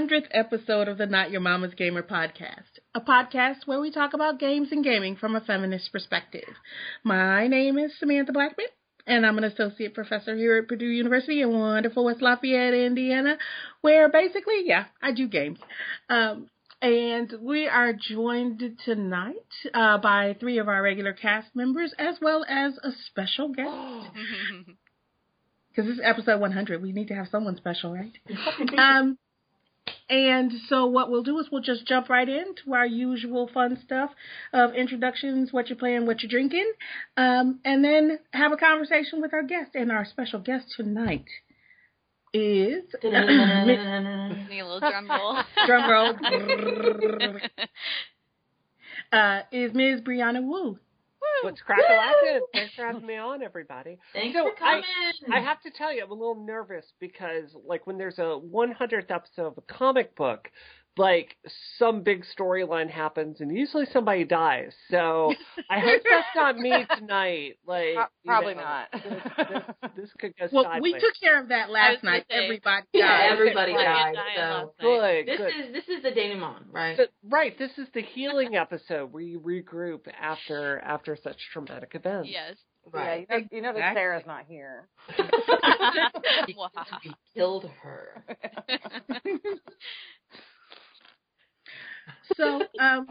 100th episode of the Not Your Mama's Gamer podcast, a podcast where we talk about games and gaming from a feminist perspective. My name is Samantha Blackmon, and I'm an associate professor here at Purdue University in wonderful West Lafayette, Indiana, where basically, yeah, I do games. Um, and we are joined tonight uh, by three of our regular cast members, as well as a special guest. Because this is episode 100, we need to have someone special, right? um, and so what we'll do is we'll just jump right into our usual fun stuff of introductions, what you're playing, what you're drinking, um, and then have a conversation with our guest. And our special guest tonight is Need a little drum roll. drum roll uh, is Ms. Brianna Wu. What's crackalackin'? Thanks for having me on, everybody. Thanks So, for coming. I have to tell you, I'm a little nervous because, like, when there's a 100th episode of a comic book, like, some big storyline happens and usually somebody dies. So, I hope that's not me tonight. Like, Pro- you probably know, not. This, this, this could go Well, sideways. we took care of that last night. say, Everybody yeah, died. everybody Like, died. so- Good, This good. is this is the denouement, right? So- right, this is the healing episode where you regroup after after such traumatic events. Yes. Yeah, you know, you know that Sarah's not here. wow. We killed her. So, um,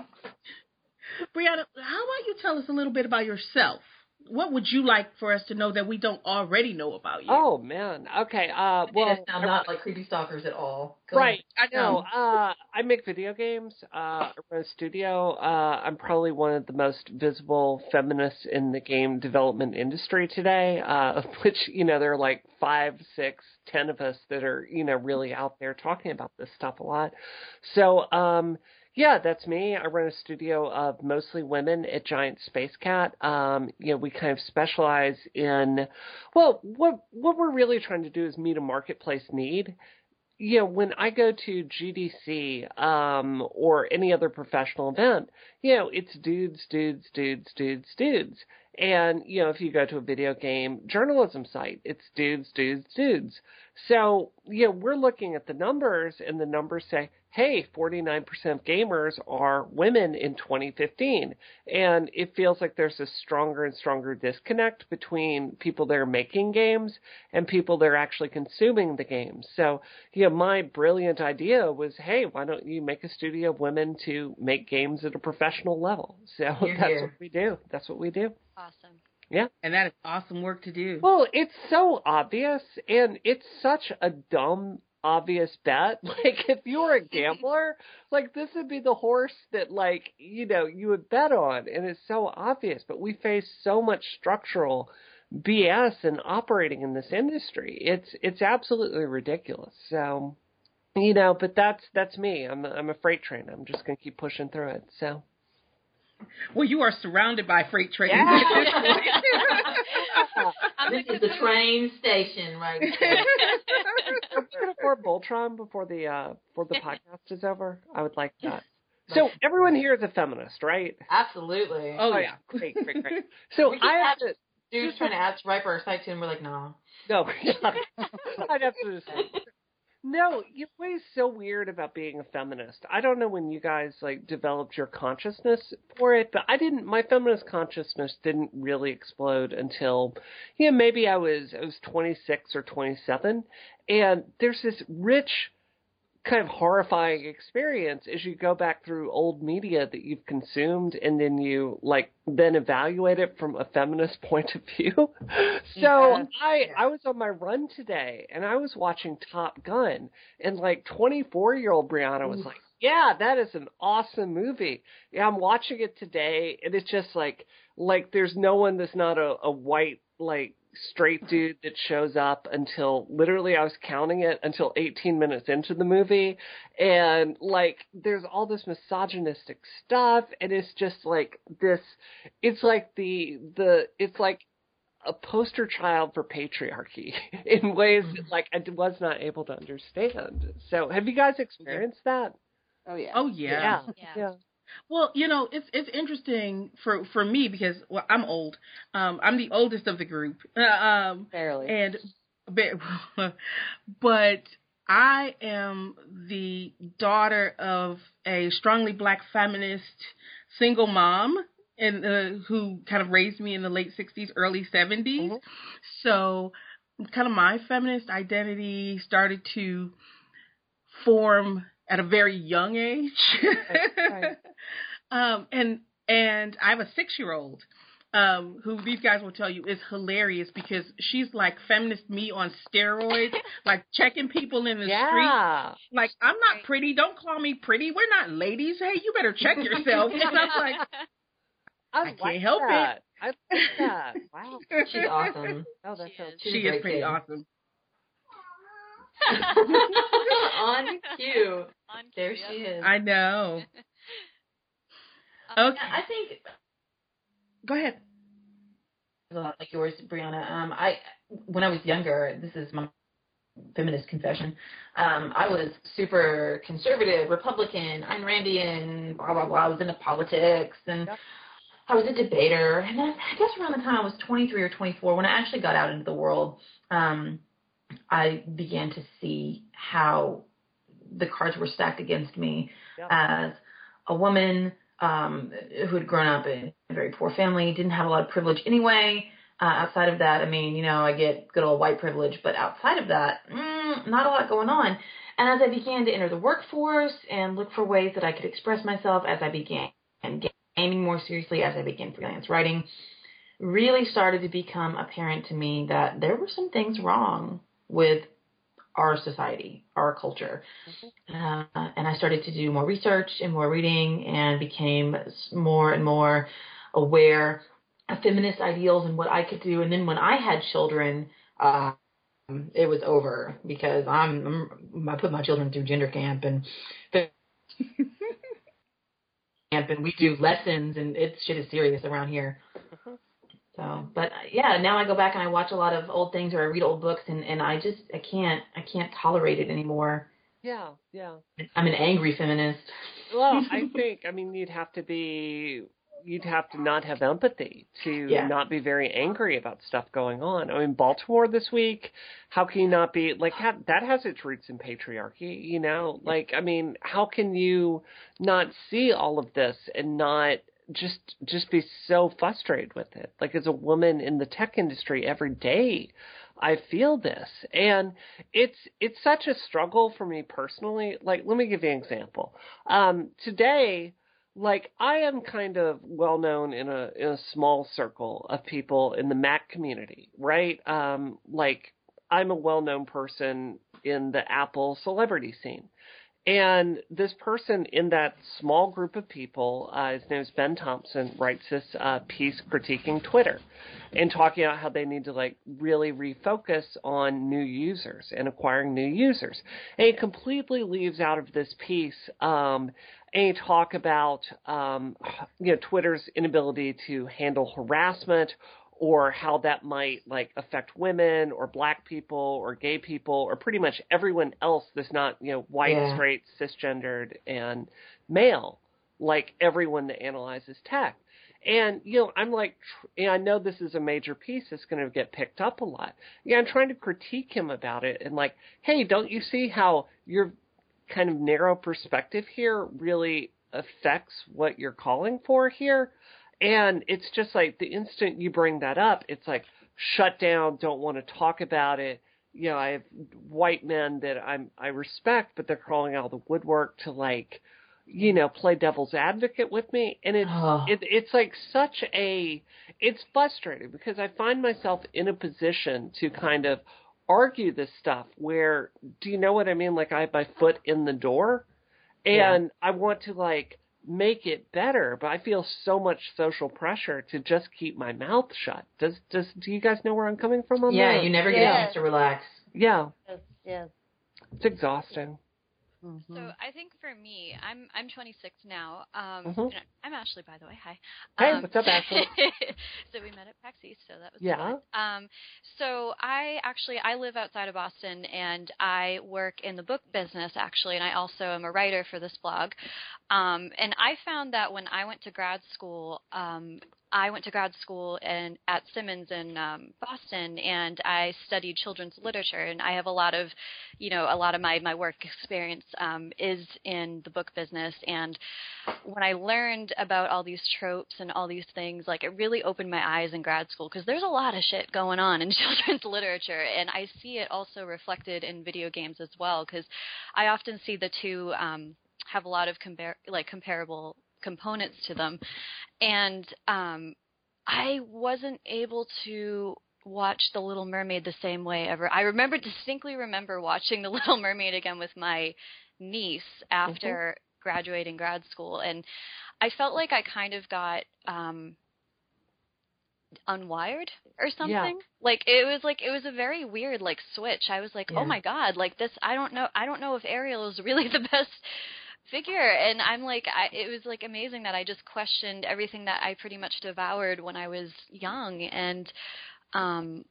Brianna, how about you tell us a little bit about yourself? What would you like for us to know that we don't already know about you? Oh man. Okay. Uh Well, I'm not like creepy stalkers at all. Go Right, I know. Uh, I make video games. Uh, I run a studio. Uh, I'm probably one of the most visible feminists in the game development industry today. Uh, of which you know there are like five, six, ten of us that are you know really out there talking about this stuff a lot. So, um, yeah, that's me. I run a studio of mostly women at Giant Spacekat. Um, you know, we kind of specialize in, well, what what we're really trying to do is meet a marketplace need you know, when I go to GDC um, or any other professional event, you know, it's dudes, dudes, dudes, dudes, dudes. And, you know, if you go to a video game journalism site, it's dudes, dudes, dudes. So, you know, we're looking at the numbers, and the numbers say, hey, 49% of gamers are women in 2015. And it feels like there's a stronger and stronger disconnect between people that are making games and people that are actually consuming the games. So, you know, my brilliant idea was, hey, why don't you make a studio of women to make games at a professional level? So Hear, that's hear. what we do. That's what we do. Awesome. And that is awesome work to do. Well, it's so obvious, and it's such a dumb, obvious bet. Like, if you were a gambler, like, this would be the horse that, like, you know, you would bet on, and it's so obvious. But we face so much structural BS in operating in this industry. It's it's absolutely ridiculous. So, you know, but that's that's me. I'm a, I'm a freight train. I'm just gonna keep pushing through it. So. Well, you are surrounded by freight trains. I'm This is the train station, right? Are we gonna afford Voltron before the uh before the podcast is over? I would like that. So everyone here is a feminist, right? Absolutely. oh, yeah. great, great, great. So I have have- to Dude's trying to ask right for our site and we're like, no. no, I'd have to just no. You always so weird about being a feminist. I don't know when you guys like developed your consciousness for it, but I didn't. My feminist consciousness didn't really explode until, you know, maybe I was I was 26 or 27, and there's this rich kind of horrifying experience as you go back through old media that you've consumed and then you like then evaluate it from a feminist point of view. so Yeah. I I was on my run today and I was watching Top Gun and like 24 year old Brianna was like, "Yeah, that is an awesome movie." Yeah, I'm watching it today and it's just like like there's no one that's not a, a white like straight dude that shows up until literally I was counting it until 18 minutes into the movie and like there's all this misogynistic stuff and it's just like this it's like the the it's like a poster child for patriarchy in ways that mm-hmm. like I was not able to understand. So have you guys experienced that? Oh yeah. Oh, yeah. Yeah. Yeah. yeah. Well, you know, it's it's interesting for for me because well, I'm old. Um, I'm the oldest of the group. Uh, um, Barely. and but I am the daughter of a strongly black feminist single mom and uh, who kind of raised me in the late 60s, early 70s. Mhm. So kind of my feminist identity started to form at a very young age. right. um, and and I have a six year old um, who these guys will tell you is hilarious because she's like feminist me on steroids, like checking people in the street. Like I'm not pretty. Don't call me pretty. We're not ladies. Hey, you better check yourself. and I'm like, I, I like can't help it. I like that. Wow. She's awesome. Oh, that She sounds is. she is great pretty kid. awesome. On cue. On There cue, she is. I know. Um, Okay. I think Go ahead. a lot like yours, Brianna. Um, I when I was younger, this is my feminist confession. Um, I was super conservative, Republican, Ayn Randian, blah blah blah. I was into politics and Yep. I was a debater. And then I guess around the time I was 23 or 24, when I actually got out into the world, um, I began to see how the cards were stacked against me Yep. as a woman um, who had grown up in a very poor family, didn't have a lot of privilege anyway. Uh, outside of that, I mean, you know, I get good old white privilege, but outside of that, mm, not a lot going on. And as I began to enter the workforce and look for ways that I could express myself, as I began gaming more seriously, as I began freelance writing, really started to become apparent to me that there were some things wrong with our society, our culture. Uh, and I started to do more research and more reading and became more and more aware of feminist ideals and what I could do. And then when I had children, uh, it was over because I'm, I'm I put my children through gender camp and camp and we do lessons and it shit is serious around here. So, but uh, yeah, now I go back and I watch a lot of old things or I read old books and and I just I can't I can't tolerate it anymore. Yeah, yeah. I'm an angry feminist. Well, I think I mean you'd have to be you'd have to not have empathy to Yeah. not be very angry about stuff going on. I mean, Baltimore this week, how can you not be like that? that has its roots in patriarchy, you know? Like I mean, how can you not see all of this and not just just be so frustrated with it? Like as a woman in the tech industry every day, I feel this, and it's it's such a struggle for me personally. Like, let me give you an example. Um, today, like I am kind of well known in a in a small circle of people in the Mac community, right? Um, like I'm a well known person in the Apple celebrity scene. And this person in that small group of people, uh, his name is Ben Thompson, writes this uh, piece critiquing Twitter and talking about how they need to like really refocus on new users and acquiring new users. And he completely leaves out of this piece um, any talk about um, you know Twitter's inability to handle harassment or how that might like affect women or black people or gay people or pretty much everyone else that's not you know white Yeah. straight cisgendered and male like everyone that analyzes tech. And you know i'm like tr- and i know this is a major piece that's going to get picked up a lot. Yeah i'm trying to critique him about it and like hey don't you see how your kind of narrow perspective here really affects what you're calling for here and it's just like the instant you bring that up, it's like shut down, don't want to talk about it. You know, I have white men that I'm I respect, but they're crawling out of the woodwork to like, you know, play devil's advocate with me, and it's Oh. it, it's like such a it's frustrating because I find myself in a position to kind of argue this stuff where do you know what I mean? Like I have my foot in the door, Yeah. and I want to like make it better, but I feel so much social pressure to just keep my mouth shut. Does does do you guys know where I'm coming from on Yeah, that? you never get a chance to relax. yeah, Yes, yes. it's exhausting. Mhm. So I think for me, I'm I'm 26 now. Um, Mhm. I'm Ashley, by the way. Hi. Hey, Um, what's up, Ashley? so we met at PAX East, so that was Yeah. fun. Um, so I actually I live outside of Boston, and I work in the book business actually, and I also am a writer for this blog. Um, and I found that when I went to grad school, um, I went to grad school and at Simmons in um, Boston, and I studied children's literature. And I have a lot of, you know, a lot of my my work experience um, is in the book business. And when I learned about all these tropes and all these things, like it really opened my eyes in grad school because there's a lot of shit going on in children's literature, and I see it also reflected in video games as well. Because I often see the two um, have a lot of compar- like comparable components to them. And um, I wasn't able to watch The Little Mermaid the same way ever. I remember distinctly remember watching The Little Mermaid again with my niece after mm-hmm. graduating grad school, and I felt like I kind of got. um unwired or something yeah. like it was like it was a very weird like switch i was like oh Yeah. oh my god like this i don't know i don't know if ariel is really the best figure and i'm like I, it was like amazing that i just questioned everything that i pretty much devoured when i was young and um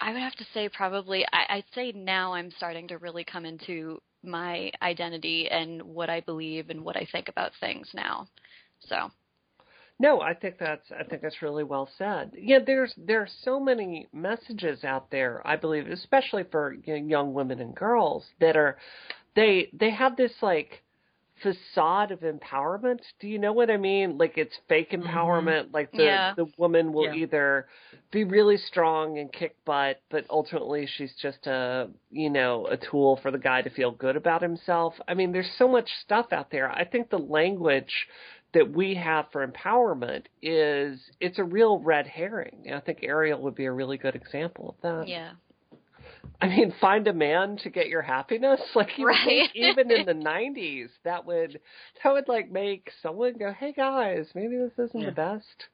i would have to say probably I, i'd say now i'm starting to really come into my identity and what i believe and what i think about things now so No, I think that's I think that's really well said. Yeah, there's there's so many messages out there. I believe, especially for you know, young women and girls, that are they they have this like facade of empowerment. Do you know what I mean? Like it's fake mm-hmm. empowerment. Like the Yeah. the woman will Yeah. either be really strong and kick butt, but ultimately she's just a you know a tool for the guy to feel good about himself. I mean, there's so much stuff out there. I think the language that we have for empowerment is it's a real red herring. I think Ariel would be a really good example of that. yeah I mean, find a man to get your happiness. Like you Right. think even in the '90s, that would that would like make someone go, "Hey guys, maybe this isn't Yeah. the best."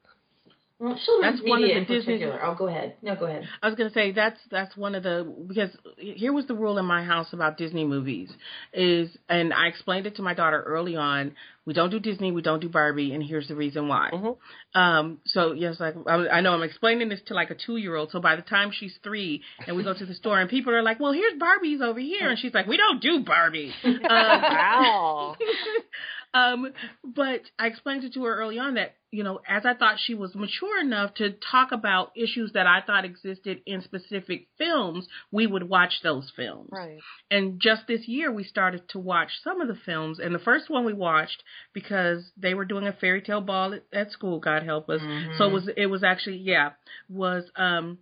Well, children's That's one of the in Disney- particular. Oh, go ahead. No, go ahead. I was gonna say that's that's one of the because here was the rule in my house about Disney movies is and I explained it to my daughter early on. We don't do Disney, we don't do Barbie, and here's the reason why. Mhm. Um, so yes, like I, I know I'm explaining this to like a two year old. So by the time she's three and we go to the store and people are like, "Well, here's Barbies over here," and she's like, "We don't do Barbie." Um, Wow. um, but I explained it to her early on that, you know, as I thought she was mature enough to talk about issues that I thought existed in specific films, we would watch those films. right. And just this year, we started to watch some of the films. And the first one we watched because they were doing a fairy tale ball at, at school, God help us. So it was, it was actually, yeah, was, um,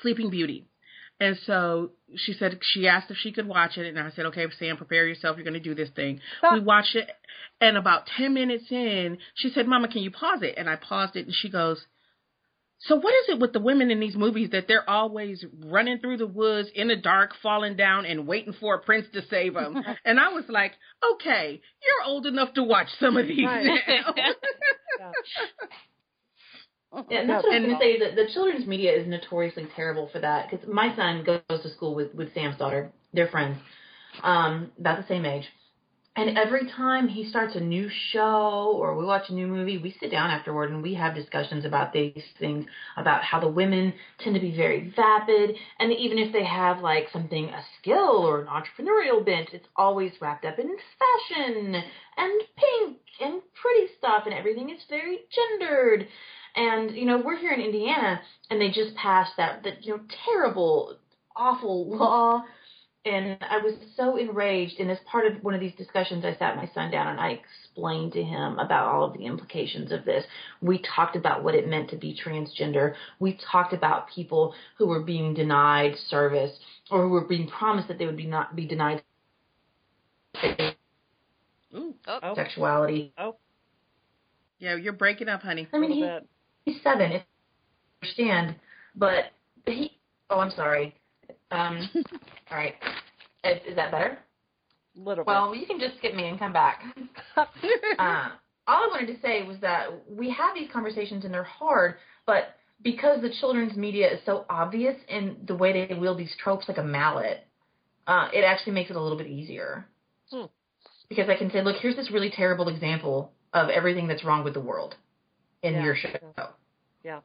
Sleeping Beauty. And so she said she asked if she could watch it, and I said, "Okay, Sam, prepare yourself. You're going to do this thing." we watched it, and about ten minutes in, she said, "Mama, can you pause it?" And I paused it, and she goes, "So what is it with the women in these movies that they're always running through the woods in the dark, falling down, and waiting for a prince to save them?" and I was like, "Okay, you're old enough to watch some of these Right. now." Yeah. Yeah, and that's what I was going to say. That the children's media is notoriously terrible for that. Because my son goes to school with with Sam's daughter. They're friends, um, about the same age. And every time he starts a new show or we watch a new movie, we sit down afterward and we have discussions about these things, about how the women tend to be very vapid, and even if they have like something, a skill or an entrepreneurial bent, it's always wrapped up in fashion and pink and pretty stuff, and everything is very gendered. And you know, we're here in Indiana, and they just passed that that you know terrible, awful law. And I was so enraged. And as part of one of these discussions, I sat my son down and I explained to him about all of the implications of this. We talked about what it meant to be transgender. We talked about people who were being denied service or who were being promised that they would be not be denied Ooh, oh, Oh, sexuality. Oh. yeah, you're breaking up, honey. I mean, he, little bit. He's seven. If understand, but he. Oh, I'm sorry. Um, all right. Is, is that better? Little Well, you can just skip me and come back. uh, all I wanted to say was that we have these conversations and they're hard, but because the children's media is so obvious in the way they wield these tropes like a mallet, uh, it actually makes it a little bit easier. Hmm. Because I can say, look, here's this really terrible example of everything that's wrong with the world in Yeah. your show. Yeah.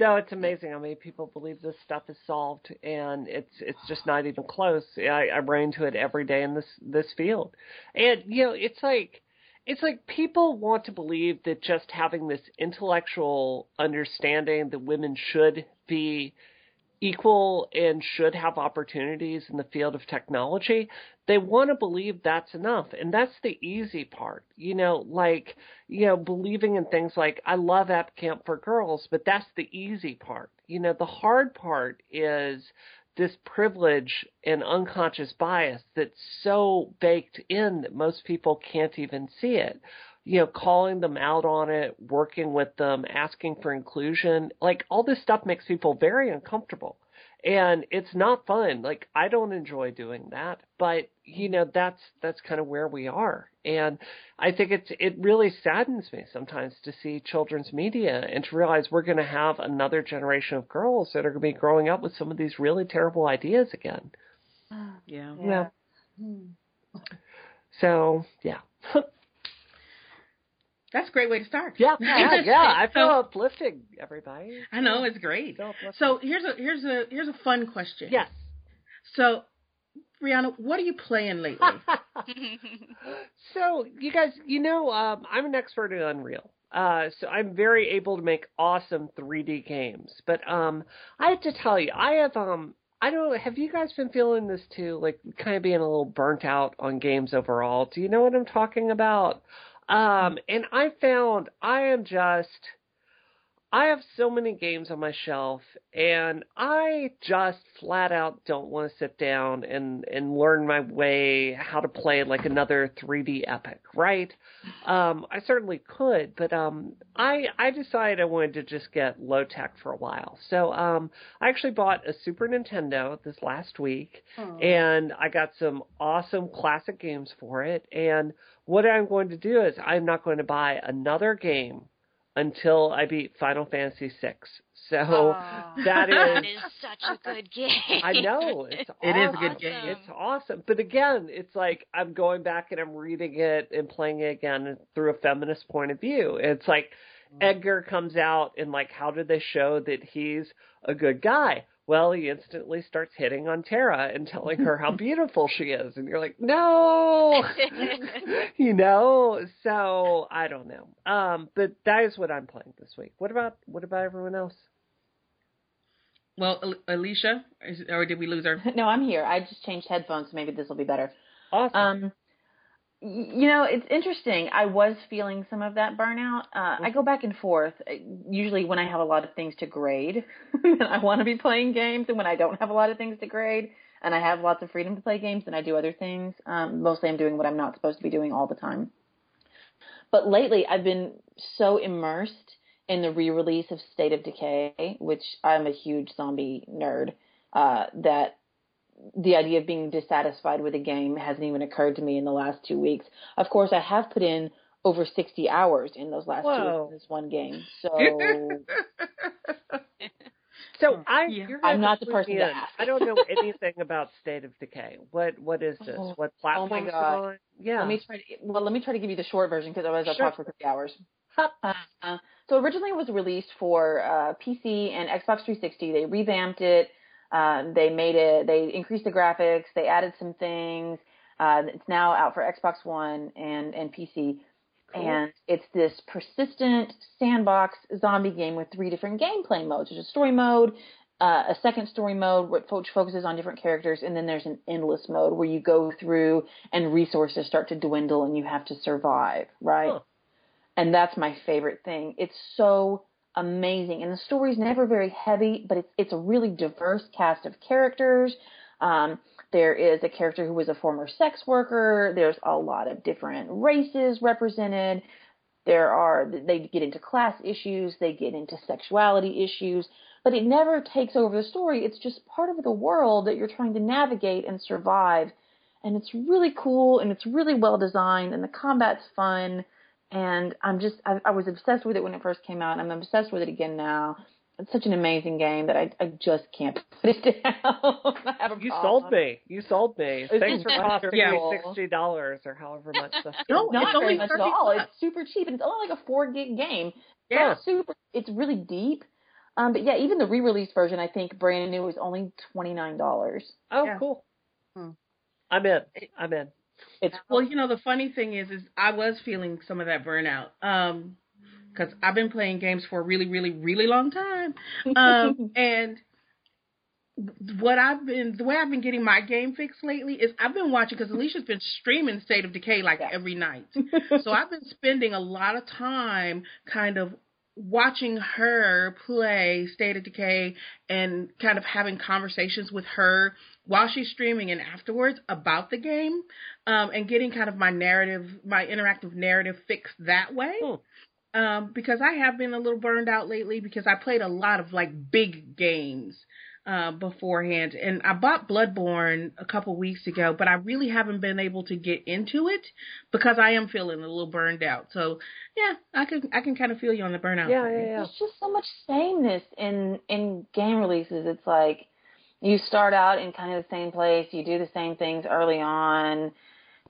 No, it's amazing how many people believe this stuff is solved, and it's it's just not even close. I, I run into it every day in this this field, and you know, it's like it's like people want to believe that just having this intellectual understanding that women should be equal and should have opportunities in the field of technology, they want to believe that's enough. And that's the easy part. You know, like, you know, believing in things like, I love App Camp for girls, but that's the easy part. You know, the hard part is this privilege and unconscious bias that's so baked in that most people can't even see it. You know, calling them out on it, working with them, asking for inclusion, like all this stuff makes people very uncomfortable. And it's not fun. Like I don't enjoy doing that, but you know, that's that's kind of where we are. And I think it's it really saddens me sometimes to see children's media and to realize we're going to have another generation of girls that are going to be growing up with some of these really terrible ideas again. Ah. Yeah. Yeah. Hmm. So, yeah. That's a great way to start. Yeah, yeah, yeah. I feel uplifting, everybody. I know it's great. So here's a here's a here's a fun question. yes. So, Brianna, what are you playing lately? so you guys, you know, um, I'm an expert in Unreal. Uh, so I'm very able to make awesome 3D games. But um, I have to tell you, I have um, I don't. know, Have you guys been feeling this too? Like kind of being a little burnt out on games overall. Do you know what I'm talking about? Um, and I found I am just. I have so many games on my shelf and I just flat out don't want to sit down and, and learn my way how to play like another 3D epic, right? Um, I certainly could, but, um, I, I decided I wanted to just get low tech for a while. So, um, I actually bought a Super Nintendo this last week and I got some awesome classic games for it. And what I'm going to do is I'm not going to buy another game until I beat Final Fantasy VI. So Aw. that is, is such a good game. I know it's It is a good game. It's awesome, but again, it's like I'm going back and I'm reading it and playing it again through a feminist point of view. It's like mm-hmm. Edgar comes out and like, how did they show that he's a good guy? Well, he instantly starts hitting on Terra and telling her how beautiful she is, and you're like, no, you know. So I don't know. Um, but that is what I'm playing this week. What about what about everyone else? well, Al- Alicia, is, or did we lose her? No, I'm here. I just changed headphones, so maybe this will be better. Awesome. Um, y- you know, it's interesting. I was feeling some of that burnout. Uh, I go back and forth. Uh, Usually, when I have a lot of things to grade, I want to be playing games, and when I don't have a lot of things to grade, and I have lots of freedom to play games, then I do other things. Um, mostly, I'm doing what I'm not supposed to be doing all the time. But lately, I've been so immersed in the re-release of State of Decay, which I'm a huge zombie nerd, uh, that the idea of being dissatisfied with a game hasn't even occurred to me in the last two weeks. Of course, I have put in over 60 hours in those last two weeks in this one game. So So I, yeah. I'm not the person to ask. I don't know anything about State of Decay. What what is this? Oh, what oh my platform is it God. on? Yeah. let me try to well, let me try to give you the short version because otherwise I'll Sure. talk for three hours. Uh, so originally it was released for uh, PC and Xbox 360. They revamped it. Uh, they made it. They increased the graphics. They added some things. Uh, it's now out for Xbox One and and PC. Cool. And it's this persistent sandbox zombie game with three different gameplay modes. There's a story mode, uh, a second story mode which fo- focuses on different characters, and then there's an endless mode where you go through and resources start to dwindle and you have to survive, right? Huh. And that's my favorite thing. It's so amazing, and the story's never very heavy, but it's it's a really diverse cast of characters. Um, there is a character who was a former sex worker. There's a lot of different races represented. There are they get into class issues, they get into sexuality issues, but it never takes over the story. It's just part of the world that you're trying to navigate and survive. And it's really cool and it's really well designed and the combat's fun. And I'm just I, I was obsessed with it when it first came out. and I'm obsessed with it again now. It's such an amazing game that I I just can't put it down. I have a You problem. sold me. You sold me. It's Thanks for costing me sixty dollars or however much. The No, not it's only much at 30 all. It's super cheap, and it's only like a four gig game. Yeah. It's super. It's really deep. Um, but yeah, even the re-release version, I think brand new is only twenty nine dollars. oh, Yeah. cool. Hmm. I'm in. I'm in. It's Well, you know, the funny thing is, is I was feeling some of that burnout. Um, because I've been playing games for a really, really, really long time. Um, and what I've been, the way I've been getting my game fixed lately is I've been watching because Alicia's been streaming State of Decay like Yeah. every night. so I've been spending a lot of time kind of watching her play State of Decay and kind of having conversations with her while she's streaming and afterwards about the game, um, and getting kind of my narrative, my interactive narrative fixed that way. Hmm. Um, because I have been a little burned out lately because I played a lot of like big games uh, beforehand, and I bought Bloodborne a couple weeks ago, but I really haven't been able to get into it because I am feeling a little burned out. So yeah, I can I can kind of feel you on the burnout. Yeah, side. yeah, yeah. There's just so much sameness in in game releases. It's like you start out in kind of the same place, you do the same things early on,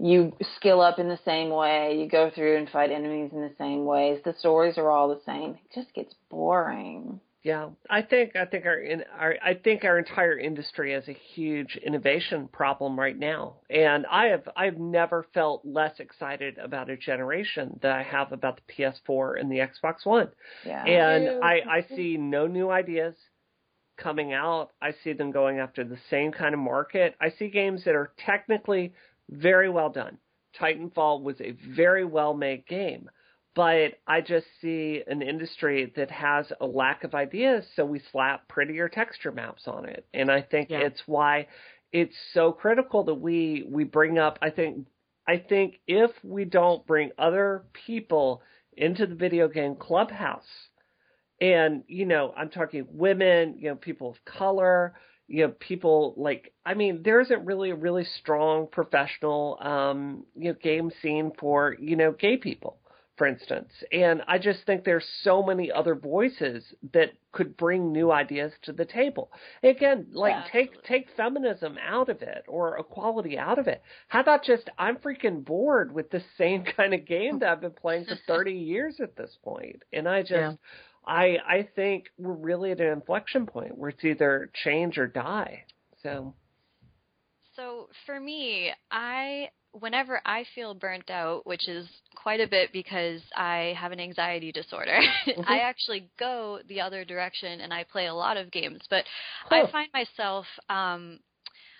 you skill up in the same way, you go through and fight enemies in the same ways. The stories are all the same. It just gets boring. Yeah, I think I think our, in, our I think our entire industry has a huge innovation problem right now, and I have I've never felt less excited about a generation than I have about the PS4 and the Xbox One. Yeah. And I I see no new ideas coming out. I see them going after the same kind of market. I see games that are technically very well done. Titanfall was a very well made game, but I just see an industry that has a lack of ideas, so we slap prettier texture maps on it. And I think Yeah. it's why it's so critical that we we bring up I think I think if we don't bring other people into the video game clubhouse and you know i'm talking women you know people of color you know people like i mean there isn't really a really strong professional um you know game scene for you know gay people for instance. And i just think there's so many other voices that could bring new ideas to the table. Again like Yeah, take take feminism out of it or equality out of it. How about just i'm freaking bored with the same kind of game that i've been playing for 30 years at this point. And i just Yeah. I I think we're really at an inflection point where it's either change or die. So So for me, I whenever I feel burnt out, which is quite a bit because I have an anxiety disorder, I actually go the other direction and I play a lot of games. But Huh. I find myself um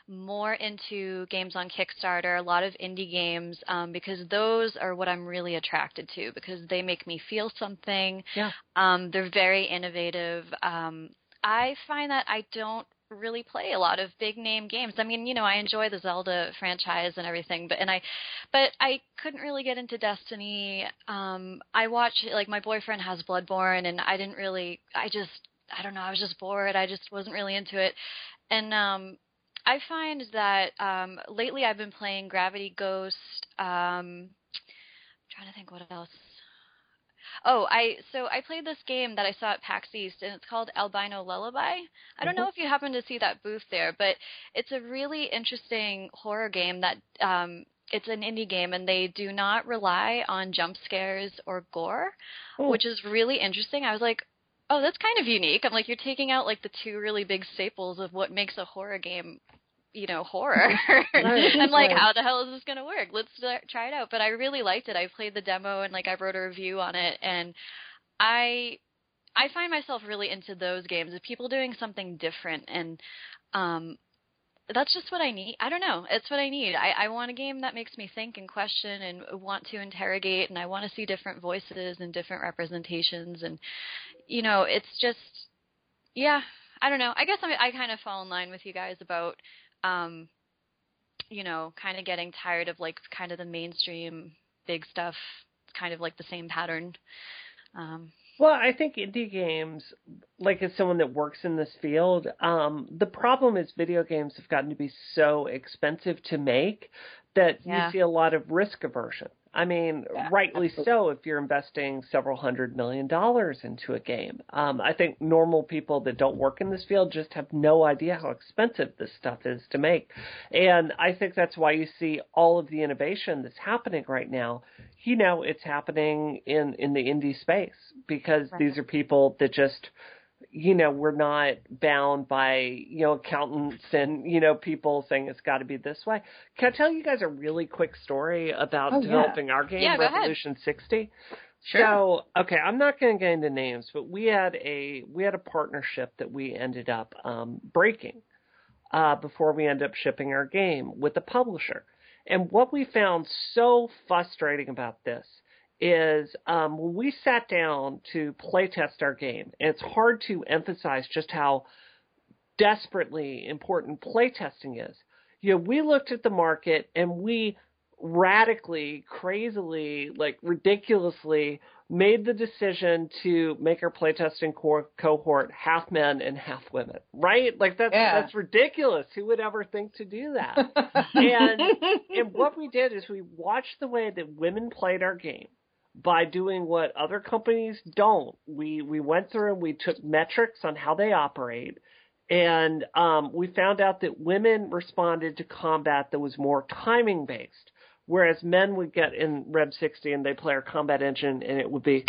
more into games on Kickstarter, a lot of indie games, um, because those are what I'm really attracted to because they make me feel something. Yeah. Um, they're very innovative. Um, I find that I don't really play a lot of big name games. I mean, you know, I enjoy the Zelda franchise and everything, but and I but I couldn't really get into Destiny. Um I watch like my boyfriend has Bloodborne and I didn't really I just I don't know, I was just bored. I just wasn't really into it. And um I find that um lately I've been playing Gravity Ghost um I'm trying to think what else. Oh, I so I played this game that I saw at PAX East, and it's called Albino Lullaby. I don't know if you happen to see that booth there, but it's a really interesting horror game that um, it's an indie game, and they do not rely on jump scares or gore, Oh. which is really interesting. I was like, oh, that's kind of unique. I'm like, you're taking out like the two really big staples of what makes a horror game you know horror. I'm like, how the hell is this gonna work? Let's try it out. But I really liked it. I played the demo and like I wrote a review on it, and I I find myself really into those games of people doing something different, and um, that's just what I need. I don't know. It's what I need. I, I want a game that makes me think and question and want to interrogate, and I want to see different voices and different representations, and you know, it's just yeah. I don't know. I guess I, I kind of fall in line with you guys about um, you know, kind of getting tired of like kind of the mainstream big stuff, kind of like the same pattern. Um, Well, I think indie games, like as someone that works in this field, um, the problem is video games have gotten to be so expensive to make that Yeah. you see a lot of risk aversion. I mean, Yeah, rightly absolutely. so if you're investing several hundred million dollars into a game. Um, I think normal people that don't work in this field just have no idea how expensive this stuff is to make. And I think that's why you see all of the innovation that's happening right now. You know, it's happening in, in the indie space because Right. these are people that just you know, we're not bound by, you know, accountants and, you know, people saying it's got to be this way. Can I tell you guys a really quick story about Oh, yeah. developing our game, Yeah, go ahead. Revolution 60? Sure. So, okay, I'm not going to get into names, but we had a we had a partnership that we ended up um, breaking uh, before we ended up shipping our game with the publisher. And what we found so frustrating about this is um, when we sat down to play test our game, and it's hard to emphasize just how desperately important playtesting is. You know, we looked at the market and we radically, crazily, like ridiculously made the decision to make our playtesting co- cohort half men and half women. Right? Like that's Yeah. that's ridiculous. Who would ever think to do that? and and what we did is we watched the way that women played our game by doing what other companies don't. We we went through and we took metrics on how they operate, and um, we found out that women responded to combat that was more timing based, whereas men would get in Rev 60 and they play our combat engine and it would be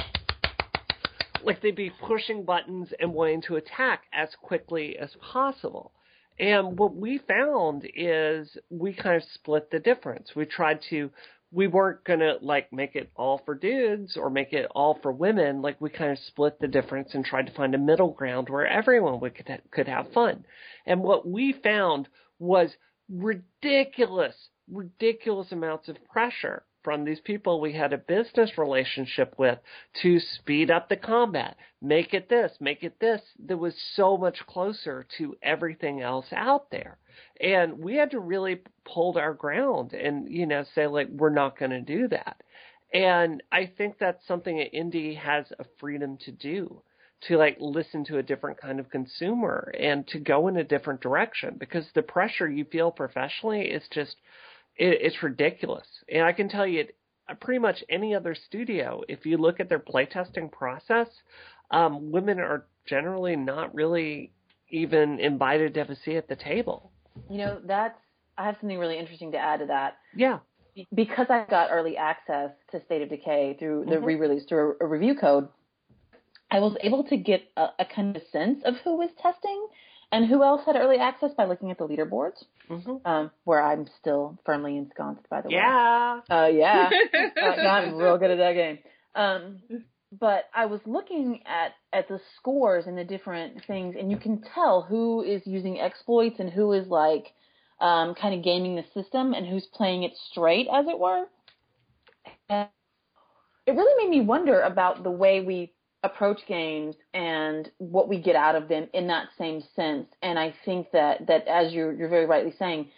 like they'd be pushing buttons and wanting to attack as quickly as possible. And what we found is we kind of split the difference. We tried to, we weren't to like make it all for dudes or make it all for women. Like we kind of split the difference and tried to find a middle ground where everyone would, could, could have fun. And what we found was ridiculous, ridiculous amounts of pressure from these people we had a business relationship with to speed up the combat, make it this, make it this, that was so much closer to everything else out there. And we had to really hold our ground and, you know, say, like, we're not going to do that. And I think that's something that indie has a freedom to do to like listen to a different kind of consumer and to go in a different direction because the pressure you feel professionally is just it, it's ridiculous. And I can tell you, it, pretty much any other studio, if you look at their playtesting process, um, women are generally not really even invited to have a seat at the table. You know, that's I have something really interesting to add to that. Yeah. Because I got early access to State of Decay through the Mhm. re-release through a, a review code, I was able to get a, a kind of sense of who was testing and who else had early access by looking at the leaderboards, hmm um, where I'm still firmly ensconced, by the way. Yeah. Uh, yeah. uh, gotten real good at that game. Um, but I was looking at at the scores and the different things, and you can tell who is using exploits and who is like um, kind of gaming the system and who's playing it straight, as it were. And it really made me wonder about the way we approach games and what we get out of them in that same sense. And I think that that as you're you're very rightly saying,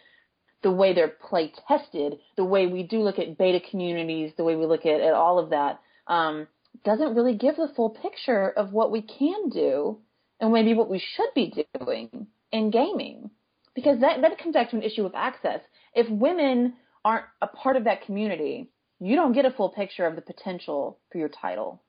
the way they're play tested, the way we do look at beta communities, the way we look at, at all of that, um, doesn't really give the full picture of what we can do and maybe what we should be doing in gaming. Because that, that comes back to an issue of access. If women aren't a part of that community, you don't get a full picture of the potential for your title.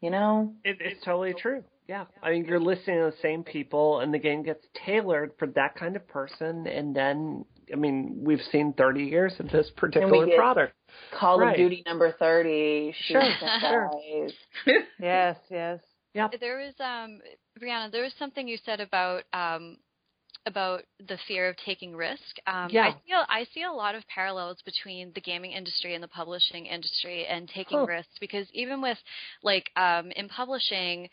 You know? It, it's totally true. Yeah. I mean, you're listening to the same people, and the game gets tailored for that kind of person. And then, I mean, we've seen 30 years of this particular get- product. Call Right. of Duty number 30, Sure, shoot some sure. guys. Yes, yes. There was um Brianna, there was something you said about um about the fear of taking risk. Um Yeah. I feel I see a lot of parallels between the gaming industry and the publishing industry and taking Huh. risks because even with like um in publishing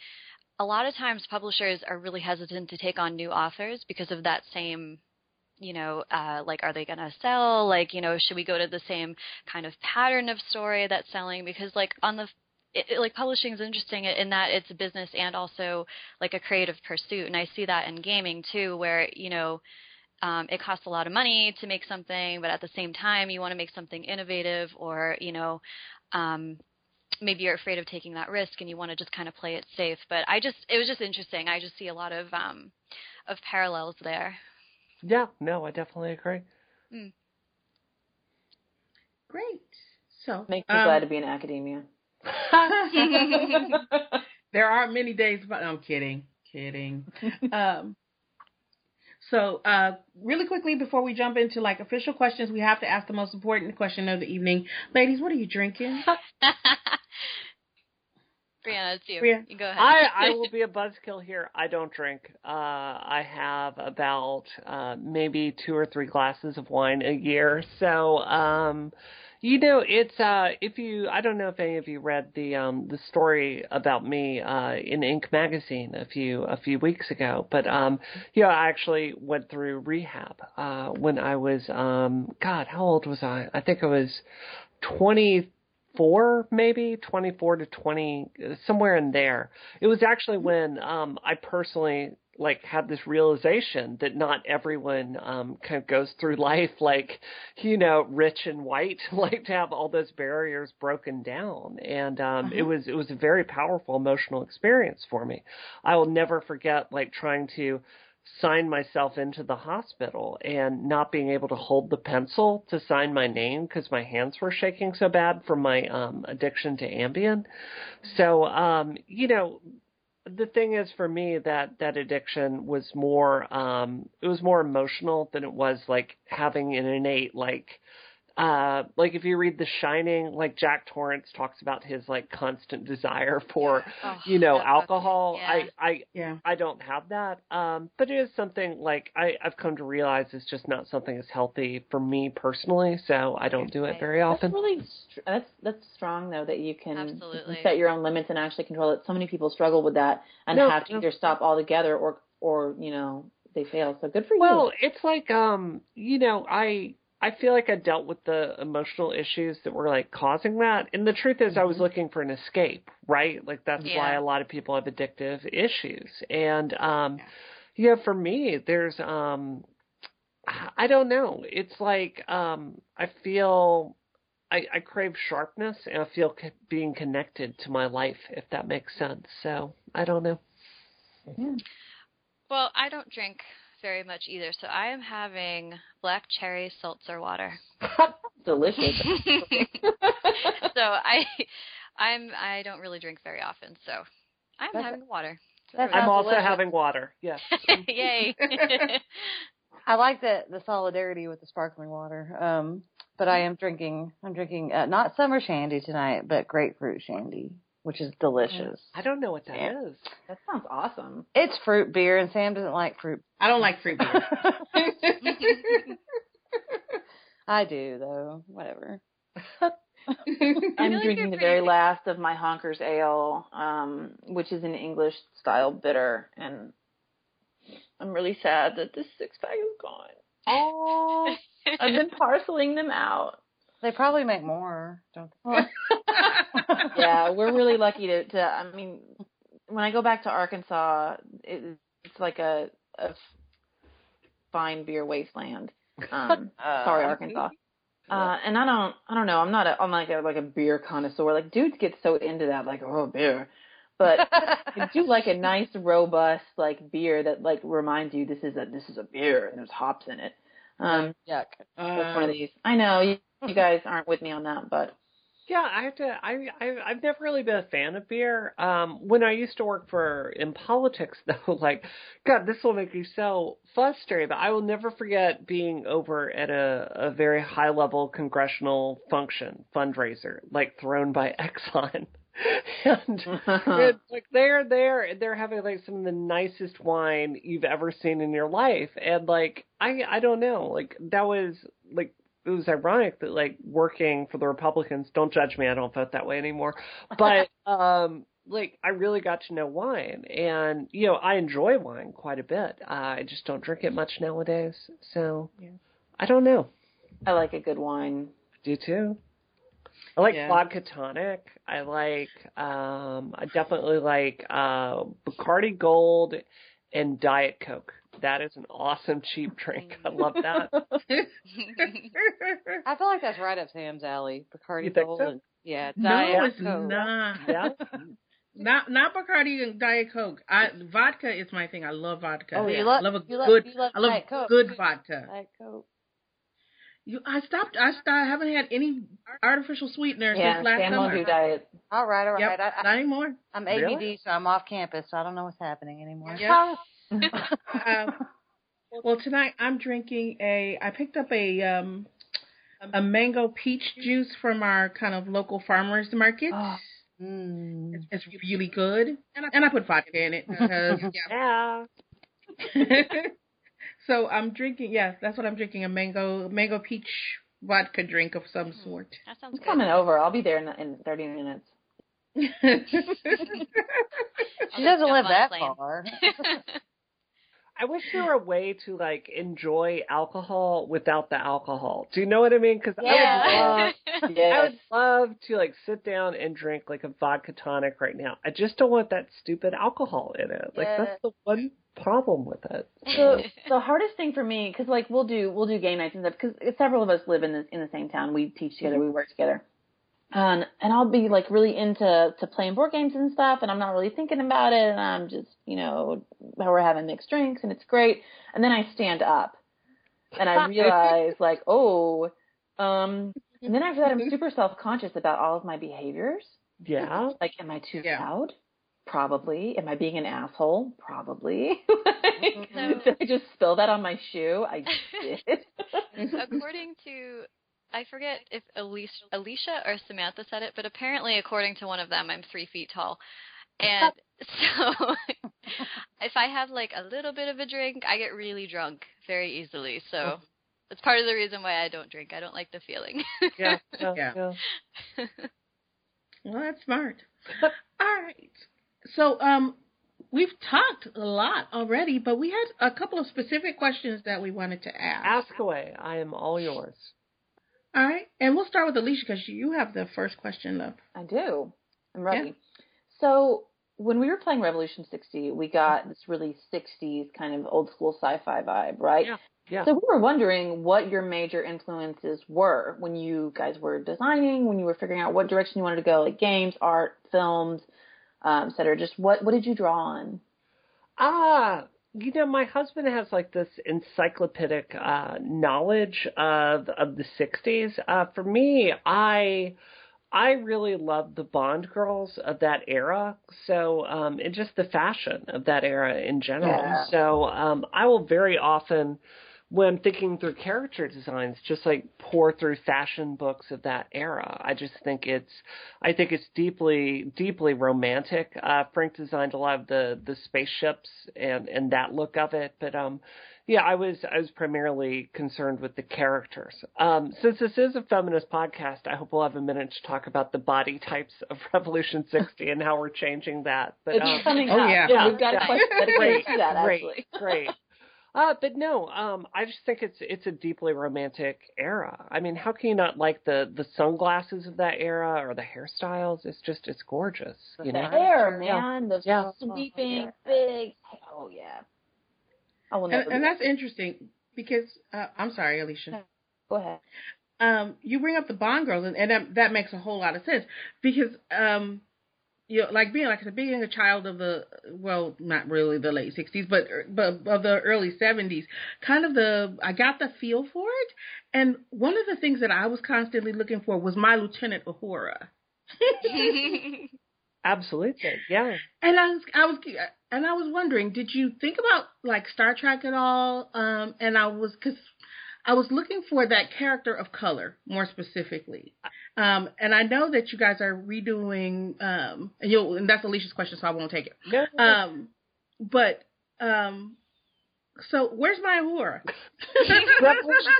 a lot of times publishers are really hesitant to take on new authors because of that same you know, uh, like, are they going to sell? Like, you know, should we go to the same kind of pattern of story that's selling? Because, like, on the it, it- like publishing is interesting in that it's a business and also like a creative pursuit and i see that in gaming too where you know um, it costs a lot of money to make something but at the same time you want to make something innovative or you know um, maybe you're afraid of taking that risk and you want to just kind of play it safe but i just it was just interesting i just see a lot of um, of parallels there Yeah. No, I definitely agree. Mm. Great. So Makes me um, glad to be in academia. there aren't many days, but I'm kidding, kidding. um, so, uh, really quickly before we jump into like official questions, we have to ask the most important question of the evening. Ladies, what are you drinking? Brianna, it's you. Brianna. You go ahead. I, I will be a buzzkill here. I don't drink. Uh, I have about uh, maybe two or three glasses of wine a year. So, um, you know, it's uh, if you I don't know if any of you read the um, the story about me uh, in Inc. magazine a few a few weeks ago, but um, yeah, I actually went through rehab uh, when I was um, God, how old was I? I think I was twenty four maybe 24 to 20 somewhere in there it was actually when um i personally like had this realization that not everyone um kind of goes through life like you know rich and white like to have all those barriers broken down. And um it was it was a very powerful emotional experience for me. I will never forget like trying to sign myself into the hospital and not being able to hold the pencil to sign my name because my hands were shaking so bad from my um addiction to Ambien. So um you know the thing is for me that that addiction was more um it was more emotional than it was like having an innate like uh like if you read The Shining, like Jack Torrance talks about his like constant desire for Oh, you know alcohol. Yeah. I I Yeah. I don't have that. Um, but it is something like I, I've come to realize it's just not something that's healthy for me personally, so I don't do it Right. very That's often. really str- that's that's strong though that you can, Absolutely. set your own limits and actually control it. So many people struggle with that and No, have to no. either stop altogether or or you know they fail. So good for you. Well, it's like um, you know, I I feel like I dealt with the emotional issues that were like causing that. And the truth is I was looking for an escape, right? Like that's why a lot of people have addictive issues. And um yeah, for me there's um I don't know. It's like um I feel I, I crave sharpness and I feel co- being connected to my life, if that makes sense. So I don't know. Well, I don't drink very much either, so I am having black cherry seltzer water. Delicious. so I, I'm I don't really drink very often, so I'm That's- having water. So I'm also delicious. having water. Yes. Yay! I like the the solidarity with the sparkling water. Um, but I am drinking. I'm drinking uh, not summer shandy tonight, but grapefruit shandy, which is delicious. I don't know what that is. Yeah. that sounds awesome. It's fruit beer, and Sam doesn't like fruit. I don't like fruit beer. I do though. Whatever. I'm drinking the very last of my Honkers Ale, um, which is an English style bitter, and I'm really sad that this six pack is gone. Oh, I've been parceling them out. they probably make more, don't they? yeah, we're really lucky to, to. I mean, when I go back to Arkansas, it, it's like a, a fine beer wasteland. Um, sorry, Uh, Arkansas. Uh, and I don't, I don't know. I'm not a, I'm like a, like a beer connoisseur. Like dudes get so into that, like oh beer, but I do like a nice robust like beer that like reminds you this is a this is a beer and there's hops in it. Um, Yuck. that's one of Uh, these. I know you, you guys aren't with me on that, but Yeah, I have to. I, I I've never really been a fan of beer. Um, when I used to work for in politics, though, like, God, this will make you so frustrated. But I will never forget being over at a a very high level congressional function fundraiser, like thrown by Exxon. and it's like they're there and they're having like some of the nicest wine you've ever seen in your life and like i i don't know like that was like it was ironic that like working for the republicans don't judge me i don't vote that way anymore but um like i really got to know wine and you know i enjoy wine quite a bit uh, i just don't drink it much nowadays so Yeah. i don't know I like a good wine. do too. I like Yeah. vodka tonic. I like um I definitely like uh Bacardi Gold and Diet Coke. That is an awesome cheap drink. I love that. I feel like that's right up Sam's alley. Bacardi You think Gold so? and yeah, no, it's Coke. not. Yeah. Not not Bacardi and Diet Coke. I vodka is my thing. I love vodka. Oh, I you love love a you love, good. you love I love Diet Coke. good vodka. Diet Coke. You, I stopped. I stopped, I haven't had any artificial sweetener Yeah, since last Sam summer. won't diet. All right, all right. Yep, I, I, not anymore. I'm ABD, Really? so I'm off campus, so I don't know what's happening anymore. Yeah. Um, well, tonight I'm drinking a. I picked up a um a mango peach juice from our kind of local farmers market. Oh, Mm. It's, it's really good, and I, and I put vodka in it because yeah. Yeah. so I'm drinking. Yes, that's what I'm drinking. A mango mango peach vodka drink of some mm, sort. That sounds I'm coming over. I'll be there in, in 30 minutes. She doesn't live that plane. far. I wish there were a way to like enjoy alcohol without the alcohol. Do you know what I mean? Because I would love I would love to like sit down and drink like a vodka tonic right now. I just don't want that stupid alcohol in it. Like Yeah. that's the one problem with it. So the hardest thing for me, because like we'll do we'll do game nights and stuff, because several of us live in the in the same town. We teach together, we work together, and and I'll be like really into to playing board games and stuff, and I'm not really thinking about it, and I'm just you know we're having mixed drinks and it's great, and then I stand up, and I realize like oh, um, and then after that I'm super self conscious about all of my behaviors. Yeah. Like, am I too Yeah. loud? Probably. Am I being an asshole? Probably. Mm-hmm. So- did I just spill that on my shoe? I did. according to I forget if Alicia, Alicia or Samantha said it, but apparently, according to one of them, I'm three feet tall, and so if I have like a little bit of a drink, I get really drunk very easily. So mm-hmm. that's part of the reason why I don't drink. I don't like the feeling. Yeah. Yeah. Yeah. yeah. Well, that's smart. All right. So, um, we've talked a lot already, but we had a couple of specific questions that we wanted to ask. Ask away. I am all yours. All right, and we'll start with Alicia because you have the first question, love. I do. I'm ready. So when we were playing Revolution 60, we got this really 60s kind of old school sci-fi vibe, right? Yeah. Yeah. So we were wondering what your major influences were when you guys were designing, when you were figuring out what direction you wanted to go, like games, art, films, um, et cetera. Just what what did you draw on? Ah, you know, my husband has like this encyclopedic uh, knowledge of of the '60s. Uh, for me, I I really love the Bond girls of that era. So, um, and just the fashion of that era in general. Yeah. So, um, I will very often. When I'm thinking through character designs, just like pore through fashion books of that era. I just think it's, I think it's deeply, deeply romantic. Uh, Frank designed a lot of the the spaceships and and that look of it, but um, yeah, I was I was primarily concerned with the characters. Um, since this is a feminist podcast, I hope we'll have a minute to talk about the body types of Revolution 60 and how we're changing that. But It's um, coming oh, up. yeah. Yeah, we've got Yeah. a question dedicated great, to that great, actually. great. Uh, but no, um, I just think it's it's a deeply romantic era. I mean, how can you not like the the sunglasses of that era or the hairstyles? It's just it's gorgeous. You the know, hair, Yeah. man, the Yeah. sweeping, big. Oh yeah. I will never. And, and that's interesting because uh, I'm sorry, Alicia. Go ahead. Um, you bring up the Bond girls, and, and that, that makes a whole lot of sense because um, you know, like being like I said, being a child of the well, not really the late '60s, but but of the early '70s, kind of the I got the feel for it, and one of the things that I was constantly looking for was my Lieutenant Uhura. absolutely, yeah. And I was, I was, and I was wondering, did you think about like Star Trek at all? Um, and I was, cause I was looking for that character of color more specifically. Um, and I know that you guys are redoing, um, and you'll, and that's Alicia's question, so I won't take it. Um, but, um, so where's my? Revolution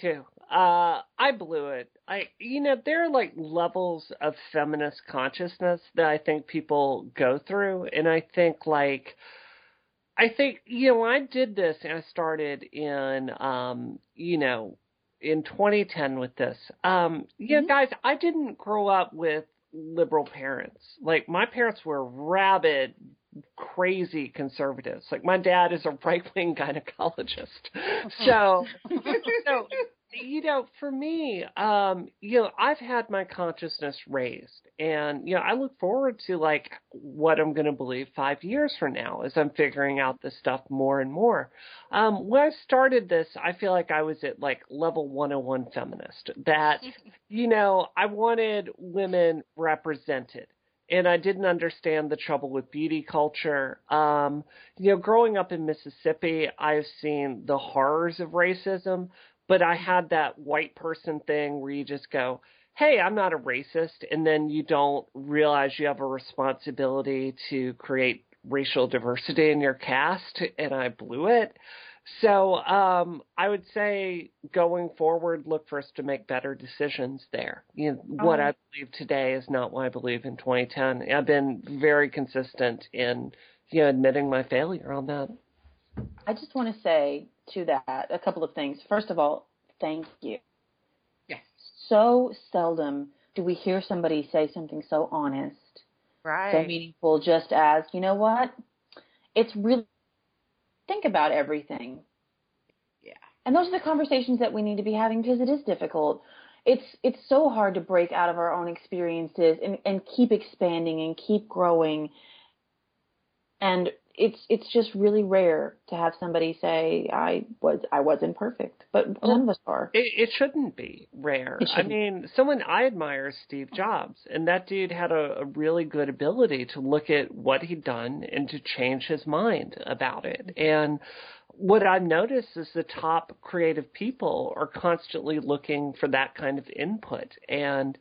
62. Uh, I blew it. I, you know, there are like levels of feminist consciousness that I think people go through, and I think like, I think you know when I did this and I started in, um, you know, in 2010 with this. Um, you know, guys, I didn't grow up with liberal parents. Like my parents were rabid crazy conservatives. Like my dad is a right wing gynecologist. So so you know, for me, um, you know, I've had my consciousness raised and you know, I look forward to like what I'm gonna believe five years from now as I'm figuring out this stuff more and more. Um, when I started this, I feel like I was at like level 101 feminist. That, you know, I wanted women represented and I didn't understand the trouble with beauty culture. Um, you know, growing up in Mississippi, I've seen the horrors of racism, but I had that white person thing where you just go, hey, I'm not a racist, and then you don't realize you have a responsibility to create racial diversity in your cast, and I blew it. So um, I would say going forward, look for us to make better decisions there. You know, what I believe today is not what I believe in 2010. I've been very consistent in you know admitting my failure on that. I just want to say to that a couple of things. First of all, thank you. Yes. So seldom do we hear somebody say something so honest, Right. so meaningful, just as, you know what? It's really think about everything. Yeah. And those are the conversations that we need to be having because it is difficult. It's it's so hard to break out of our own experiences and, and keep expanding and keep growing. And it's it's just really rare to have somebody say I was I wasn't perfect, but none of us are. It, it shouldn't be rare. I shouldn't. mean, someone I admire is Steve Jobs, and that dude had a, a really good ability to look at what he'd done and to change his mind about it. And what I've noticed is the top creative people are constantly looking for that kind of input. And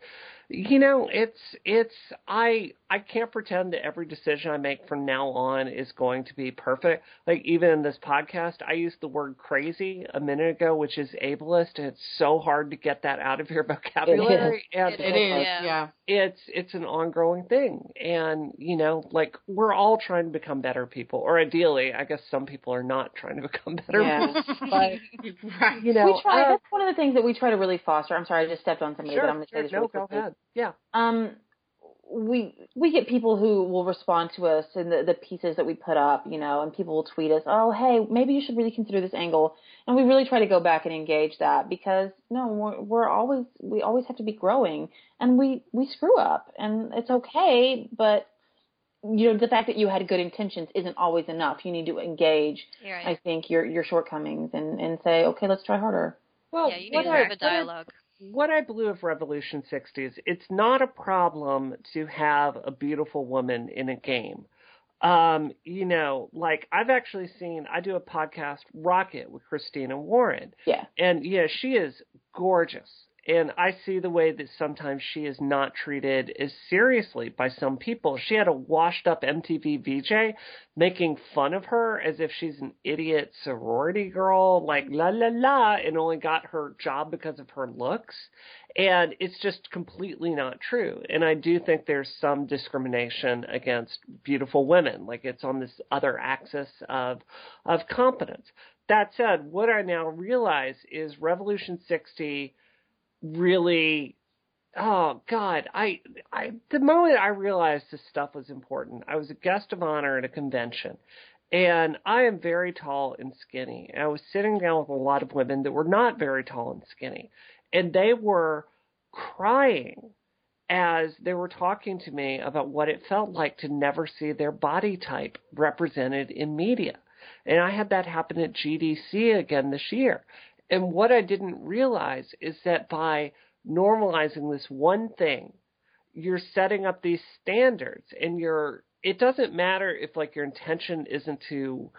you know, it's it's I I can't pretend that every decision I make from now on is going to be perfect. Like even in this podcast, I used the word crazy a minute ago, which is ableist, and it's so hard to get that out of your vocabulary. And It It is, Yeah. yeah. it's it's an ongoing thing and you know like we're all trying to become better people or ideally i guess some people are not trying to become better Yeah. people but right. you know we try. uh, that's one of the things that we try to really foster. I'm sorry, I just stepped on somebody, sure, but I'm going to sure, say this no really go ahead yeah Um, we we get people who will respond to us and the the pieces that we put up, you know, and people will tweet us, "Oh, hey, maybe you should really consider this angle." And we really try to go back and engage that because no, we're we're always we always have to be growing, and we we screw up, and it's okay, but. You know, the fact that you had good intentions isn't always enough. You need to engage, right. I think, your your shortcomings and and say, okay, let's try harder. well yeah, you need to have a what I- dialogue. What I blew of Revolution 60s, it's not a problem to have a beautiful woman in a game. Um, you know, like I've actually seen, I do a podcast, Rocket, with Christina Warren. Yeah. And yeah, she is gorgeous. And I see the way that sometimes she is not treated as seriously by some people. She had a washed up MTV VJ making fun of her as if she's an idiot sorority girl, like la la la, and only got her job because of her looks. And it's just completely not true. And I do think there's some discrimination against beautiful women. Like it's on this other axis of of competence. That said, what I now realize is Revolution 60 really oh god i i the moment i realized this stuff was important i was a guest of honor at a convention and i am very tall and skinny and i was sitting down with a lot of women that were not very tall and skinny and they were crying as they were talking to me about what it felt like to never see their body type represented in media and i had that happen at gdc again this year and what I didn't realize is that by normalizing this one thing, you're setting up these standards and you're it doesn't matter if like your intention isn't to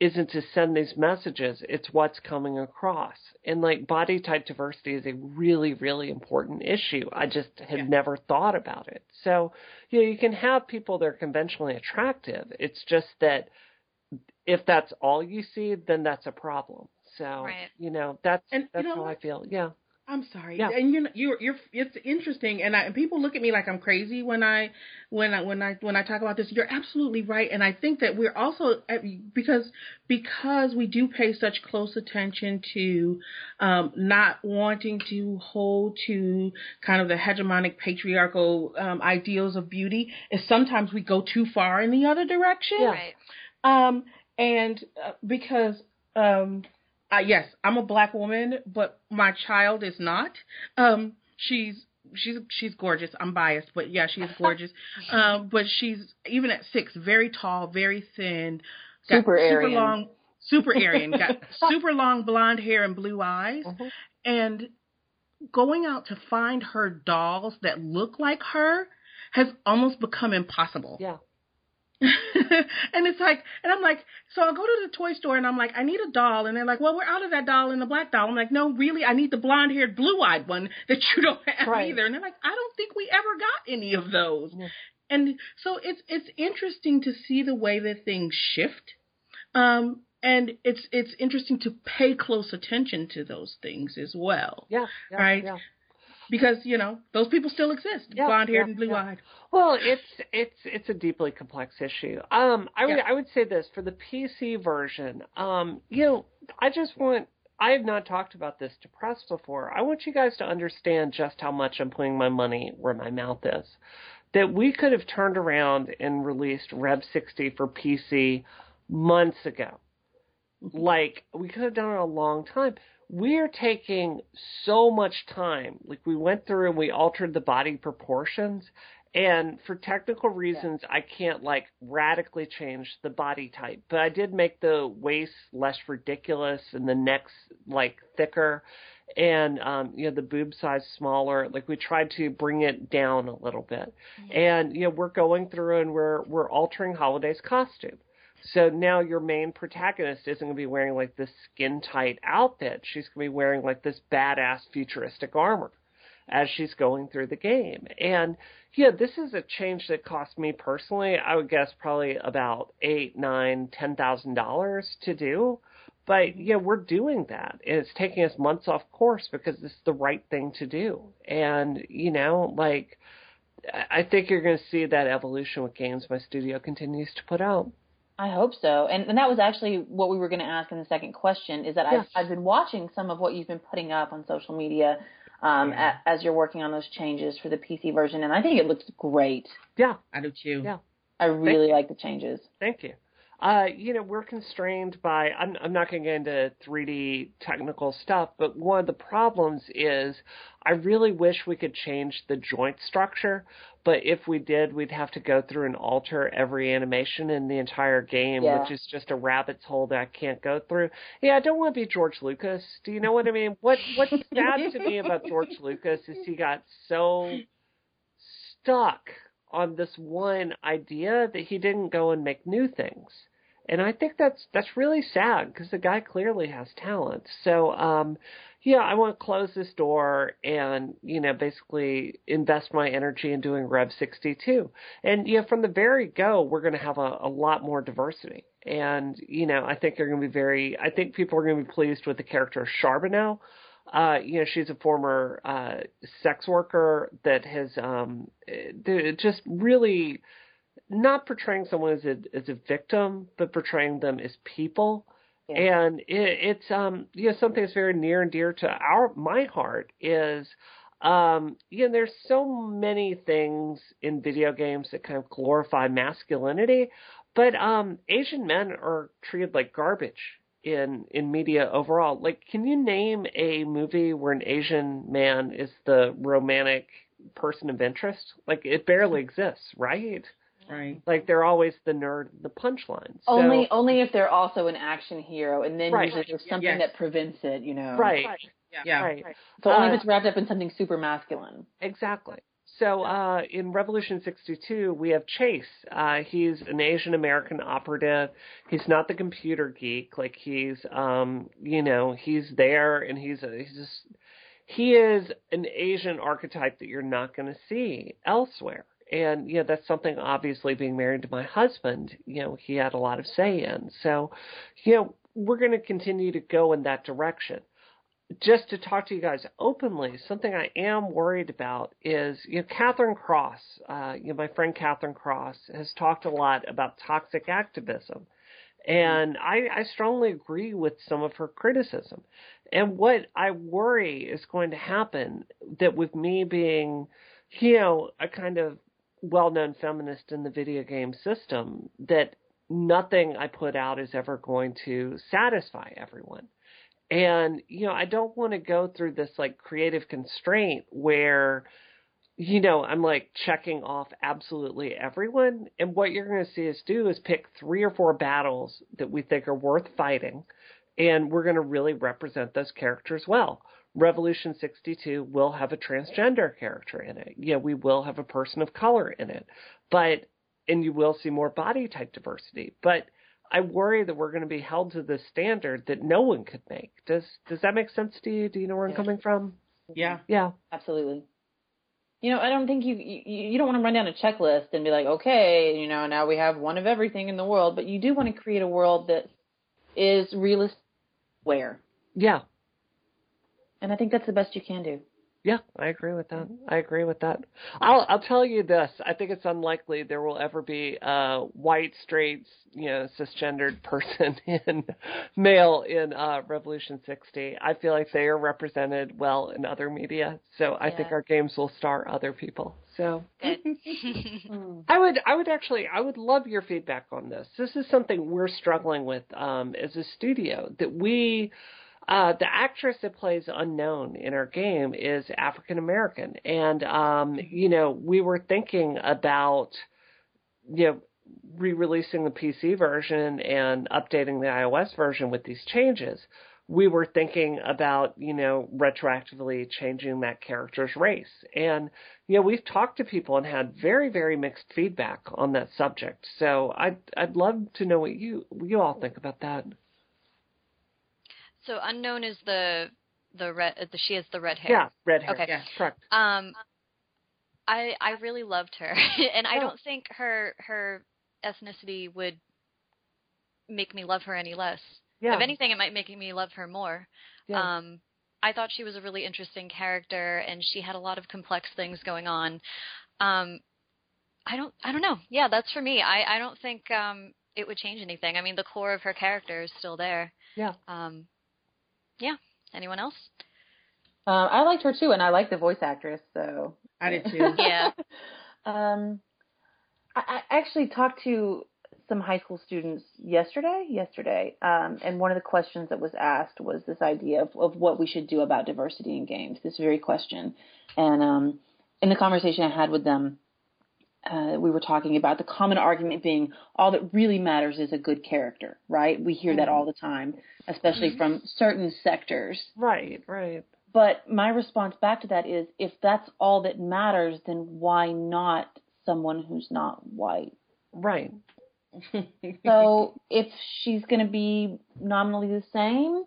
isn't to send these messages, it's what's coming across. And like body type diversity is a really, really important issue. I just had Yeah. never thought about it. So, you know, you can have people that are conventionally attractive. It's just that if that's all you see, then that's a problem. So, Right. you know, that's And you that's know how I feel. Yeah. I'm sorry. Yeah. And you know, you're you're it's interesting and I and people look at me like I'm crazy when I when I when I when I talk about this. You're absolutely right and I think that we're also uh, because because we do pay such close attention to um not wanting to hold to kind of the hegemonic patriarchal um ideals of beauty is sometimes we go too far in the other direction. Yeah. Right. Um, and uh, because um, uh, yes, I'm a black woman, but my child is not. Um, she's she's she's gorgeous. I'm biased, but yeah, she's gorgeous. um, but she's even at six, very tall, very thin, got Super Aryan. long, super Aryan, got super long blonde hair and blue eyes, Mhm. and going out to find her dolls that look like her has almost become impossible Yeah. and it's like, and I'm like, so I'll go to the toy store and I'm like, I need a doll. And they're like, well, we're out of that doll and the black doll. I'm like, no, really, I need the blonde haired, blue eyed one that you don't have Right. either. And they're like, I don't think we ever got any of those. Yeah. And so it's, it's interesting to see the way that things shift. Um, and it's, it's interesting to pay close attention to those things as well. Yeah, yeah, Right. yeah. Because, you know, those people still exist. Yeah, blonde haired yeah, and blue yeah. eyed. Well, it's it's it's a deeply complex issue. Um, I would. I would say this for the PC version. Um, you know, I just want I have not talked about this to press before. I want you guys to understand just how much I'm putting my money where my mouth is. That we could have turned around and released Rev 60 for PC months ago. Like we could have done it a long time. We're taking so much time. Like we went through and we altered the body proportions and for technical reasons I can't like radically change the body type. But I did make the waist less ridiculous and the necks like thicker and um you know the boob size smaller. Like we tried to bring it down a little bit. And you know we're going through and we're we're altering Holiday's costume. So now your main protagonist isn't going to be wearing like this skin tight outfit. She's going to be wearing like this badass futuristic armor as she's going through the game. And yeah, this is a change that cost me personally, I would guess probably about eight, nine, ten thousand dollars to do. But yeah, we're doing that. And it's taking us months off course because it's the right thing to do. And, you know, like I I think you're going to see that evolution with games my studio continues to put out. I hope so. And, and that was actually what we were going to ask in the second question is that Yeah. I've, I've been watching some of what you've been putting up on social media um, Yeah. a, as you're working on those changes for the PC version, and I think it looks great. Yeah, I do too. Yeah. I really you. like the changes. Thank you. Uh, you know, we're constrained by, I'm, I'm not going to get into 3D technical stuff, but one of the problems is I really wish we could change the joint structure, but if we did, we'd have to go through and alter every animation in the entire game, Yeah. which is just a rabbit's hole that I can't go through. Yeah, I don't want to be George Lucas. Do you know what I mean? What What's sad to me about George Lucas is he got so stuck on this one idea that he didn't go and make new things. And I think that's that's really sad because the guy clearly has talent. So um yeah, I want to close this door and, you know, basically invest my energy in doing Rev 62. And, yeah, from the very go, we're going to have a, a lot more diversity. And, you know, I think you're going to be very, I think people are going to be pleased with the character Charbonneau. Uh, you know, she's a former uh, sex worker that has um, eh, just really not portraying someone as a as a victim, but portraying them as people. Yeah. And it, it's um you know something that's very near and dear to our my heart is um you know there's so many things in video games that kind of glorify masculinity, but um Asian men are treated like garbage in in media overall. Like can you name a movie where an Asian man is the romantic person of interest? Like it barely exists, right? Right. Like they're always the nerd, the punchline. So, only only if they're also an action hero, and then Right. usually there's something Yes. that prevents it. You know, right, Yeah. right, So only Uh, if it's wrapped up in something super masculine. exactly. So uh, in Revolution 62, we have Chase. Uh, he's an Asian American operative. He's not the computer geek. Like he's, um, you know, he's there and he's a, he's just he is an Asian archetype that you're not going to see elsewhere. And you know that's something obviously being married to my husband, you know, he had a lot of say in. So, you know, we're going to continue to go in that direction. Just to talk to you guys openly, something I am worried about is, you know, Katherine Cross, uh, you know, my friend Katherine Cross has talked a lot about toxic activism. And I, I strongly agree with some of her criticism. And what I worry is going to happen that with me being, you know, a kind of well known feminist in the video game system, that nothing I put out is ever going to satisfy everyone. And, you know, I don't want to go through this like creative constraint where, you know, I'm like checking off absolutely everyone. And what you're going to see us do is pick three or four battles that we think are worth fighting. And we're going to really represent those characters well. Revolution 62 will have a transgender character in it. Yeah, we will have a person of color in it. But and you will see more body type diversity. But I worry that we're going to be held to this standard that no one could make. Does does that make sense to you? Do you know where I'm coming from? Yeah. Yeah. Absolutely. You know, I don't think you, you you don't want to run down a checklist and be like, okay, you know, now we have one of everything in the world, but you do want to create a world that is realistic, where, Yeah. And I think that's the best you can do. Yeah, I agree with that. I agree with that. I'll I'll tell you this. I think it's unlikely there will ever be a white, straight, you know, cisgendered person in male in uh Revolution 60. I feel like they are represented well in other media. So I think our games will star other people. So Hmm. I would I would actually I would love your feedback on this. This is something we're struggling with um as a studio that we uh the actress that plays unknown in our game is African American and um you know we were thinking about you know re-releasing the PC version and updating the iOS version with these changes we were thinking about, you know, retroactively changing that character's race. And, you know, we've talked to people and had very, very mixed feedback on that subject. So I'd, I'd love to know what you, you all think about that. So unknown is the the red. The, she has the red hair. Yeah, red hair. Okay. Yeah, correct. Um, I I really loved her, and I Oh. don't think her her ethnicity would make me love her any less. Yeah. If anything, it might make me love her more. yeah. Um, I thought she was a really interesting character, and she had a lot of complex things going on. Um, I don't, I don't know. Yeah, that's for me. I, I don't think um, it would change anything. I mean, the core of her character is still there. Yeah. Um, yeah. Anyone else? Um, I liked her too, and I like the voice actress, so I did too. Yeah. um, I, I actually talked to some high school students yesterday. Yesterday, um, and one of the questions that was asked was this idea of, of what we should do about diversity in games. This very question, and um, in the conversation I had with them, uh, we were talking about the common argument being all that really matters is a good character, right? We hear that all the time, especially from certain sectors. Right, right. But my response back to that is if that's all that matters, then why not someone who's not white? Right. So if she's going to be nominally the same,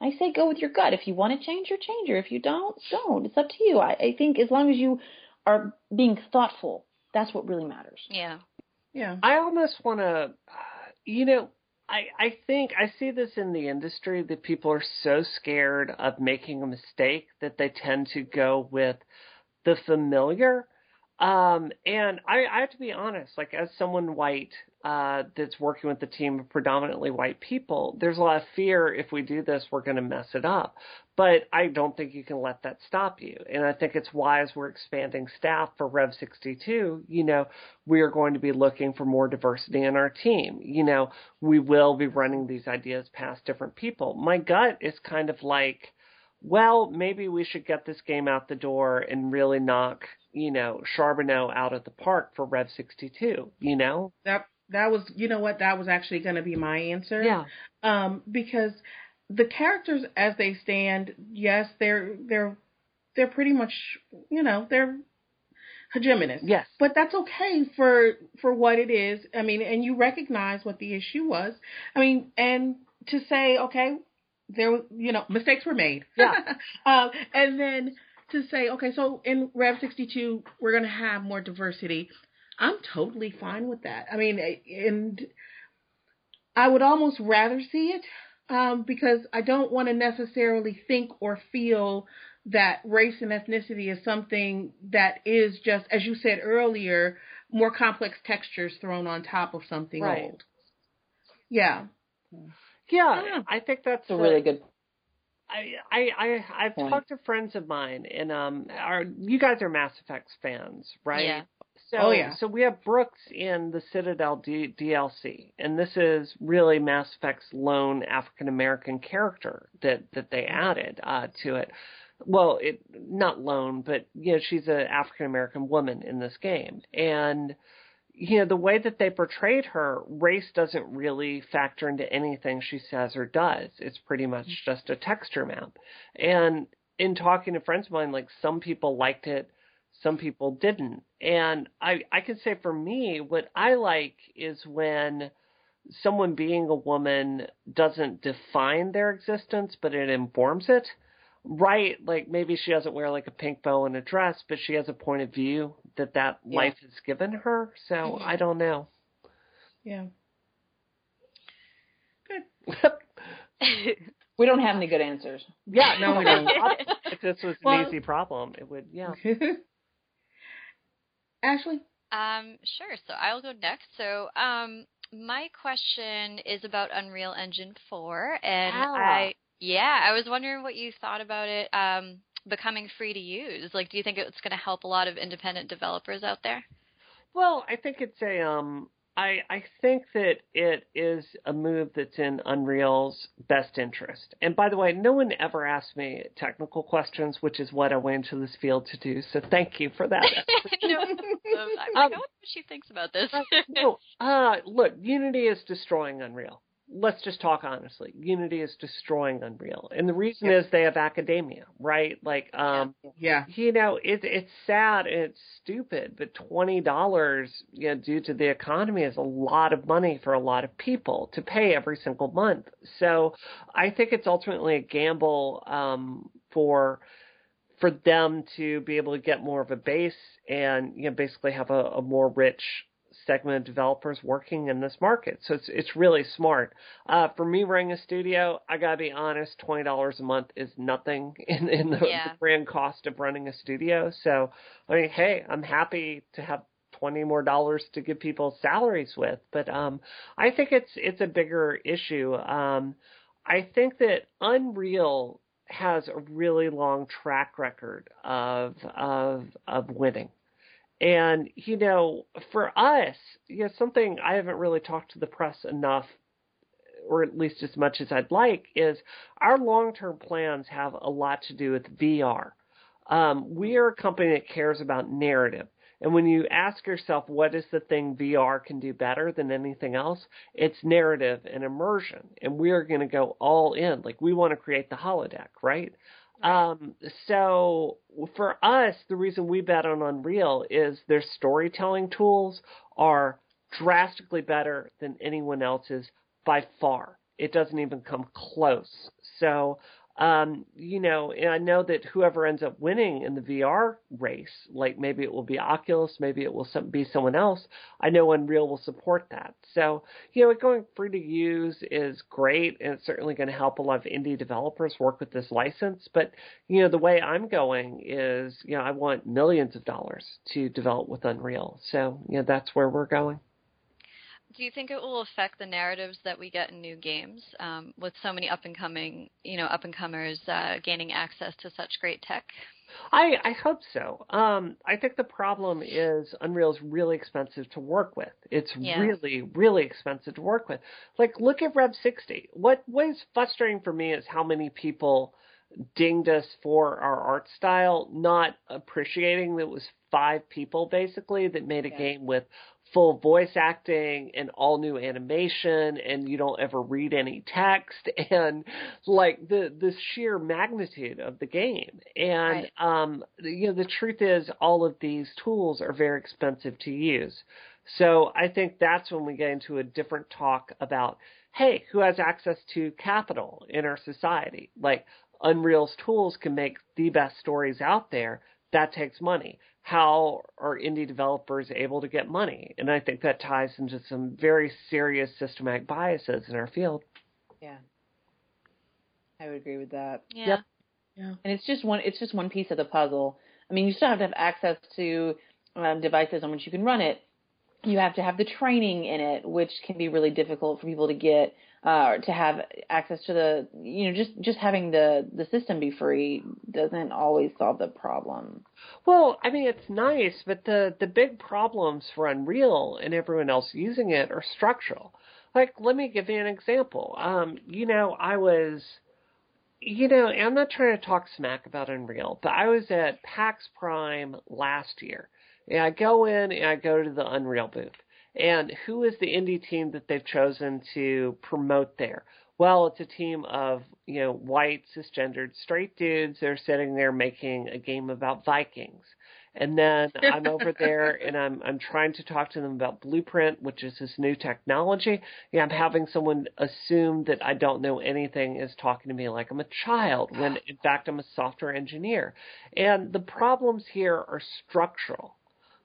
I say go with your gut. If you want to change her, change her. If you don't, don't. It's up to you. I, I think as long as you are being thoughtful, that's what really matters. Yeah. yeah. I almost want to, uh, you know, I I think I see this in the industry that people are so scared of making a mistake that they tend to go with the familiar. Um, and I, I have to be honest, like as someone white uh, that's working with a team of predominantly white people, there's a lot of fear if we do this, we're going to mess it up. But I don't think you can let that stop you. And I think it's as we're expanding staff for Rev 62, you know, we are going to be looking for more diversity in our team. You know, we will be running these ideas past different people. My gut is kind of like, well, maybe we should get this game out the door and really knock, you know, Charbonneau out of the park for Rev 62, you know? That that was you know what that was actually going to be my answer. Yeah. Um, because the characters as they stand, yes, they're they're they're pretty much you know they're hegemonous. Yes. But that's okay for for what it is. I mean, and you recognize what the issue was. I mean, and to say, okay, there was, you know, mistakes were made. Yeah. um, and then to say, okay, so in Rev 62, we're going to have more diversity. I'm totally fine with that. I mean, and I would almost rather see it um, because I don't want to necessarily think or feel that race and ethnicity is something that is just, as you said earlier, more complex textures thrown on top of something Right. old. Yeah. Yeah, Yeah. I think that's It's a really good I I I I've point. talked to friends of mine, and um, are you guys are Mass Effect fans, right? Yeah. So, Oh, yeah. So we have Brooks in the Citadel D- DLC, and this is really Mass Effect's lone African American character that that they added uh, to it. Well, it not lone, but you know she's an African American woman in this game, and you know the way that they portrayed her, race doesn't really factor into anything she says or does. It's pretty much mm-hmm. just a texture map. And in talking to friends of mine, like some people liked it, Some people didn't. And I, I can say for me, what I like is when someone being a woman doesn't define their existence, but it informs it. Right, like maybe she doesn't wear like a pink bow and a dress, but she has a point of view that that Yeah. life has given her. So Mhm. I don't know. Yeah. Good. we don't have any good answers. yeah, No, we don't. if this was an easy problem, it would. Yeah. Ashley? Um, sure. So I'll go next. So, um, my question is about Unreal Engine 4, and Ah. I, yeah, I was wondering what you thought about it um, becoming free to use. Like, do you think it's going to help a lot of independent developers out there? Well, I think it's a um I I think that it is a move that's in Unreal's best interest. And by the way, no one ever asked me technical questions, which is what I went into this field to do. So thank you for that. no, um, I, I Um, wonder what she thinks about this. no, uh look, Unity is destroying Unreal. Let's just talk honestly. Unity is destroying Unreal. And the reason is they have academia, right? Like um Yeah. you know, it, it's sad and it's stupid, but twenty dollars, you know, due to the economy, is a lot of money for a lot of people to pay every single month. So, I think it's ultimately a gamble um, for for them to be able to get more of a base and you know basically have a, a more rich segment of developers working in this market. So it's it's really smart. Uh, for me running a studio, I gotta be honest, twenty dollars a month is nothing in, in the, Yeah. the grand cost of running a studio. So I mean, hey, I'm happy to have twenty more dollars to give people salaries with. But um I think it's it's a bigger issue. Um I think that Unreal has a really long track record of of of winning. And you know, for us, you know, something I haven't really talked to the press enough or at least as much as I'd like is our long-term plans have a lot to do with VR. Um, we are a company that cares about narrative. And when you ask yourself what is the thing VR can do better than anything else, it's narrative and immersion. And we are going to go all in. Like we want to create the holodeck, right? Um, so for us, the reason we bet on Unreal is their storytelling tools are drastically better than anyone else's by far. It doesn't even come close. So, um, you know, and I know that whoever ends up winning in the VR race, like maybe it will be Oculus, maybe it will be someone else. I know Unreal will support that. So, you know, it going free to use is great, and it's certainly going to help a lot of indie developers work with this license. But, you know, the way I'm going is, you know, I want millions of dollars to develop with Unreal. So, you know, that's where we're going. Do you think it will affect the narratives that we get in new games um, with so many up and coming, you know, up and comers uh, gaining access to such great tech? I, I hope so. Um, I think the problem is Unreal is really expensive to work with. It's Yeah. really, really expensive to work with. Like, look at Rev 60. What what is frustrating for me is how many people dinged us for our art style, not appreciating that it was five people basically that made a Yeah. game with full voice acting and all new animation and you don't ever read any text and like the the sheer magnitude of the game. And um you know the truth is all of these tools are very expensive to use. So i think that's when we get into a different talk about hey who has access to capital in our society? Like unreal's tools can make the best stories out there that takes money how are indie developers able to get money? And I think that ties into some very serious systematic biases in our field. Yeah. I would agree with that. Yeah. Yep. Yeah. And it's just one it's just one piece of the puzzle. I mean, you still have to have access to um, devices on which you can run it. You have to have the training in it, which can be really difficult for people to get uh, to have access to the you know just just having the the system be free doesn't always solve the problem. Well, I mean it's nice, but the the big problems for Unreal and everyone else using it are structural. Like let me give you an example. Um, you know, I was you know, I'm not trying to talk smack about Unreal, but I was at PAX Prime last year. And I go in and I go to the Unreal booth. And who is the indie team that they've chosen to promote there? Well, it's a team of, you know, white, cisgendered, straight dudes. They're sitting there making a game about Vikings. and then I'm over there and I'm I'm trying to talk to them about Blueprint, which is this new technology. Yeah, I'm having someone assume that I don't know anything is talking to me like I'm a child when in fact I'm a software engineer. And the problems here are structural.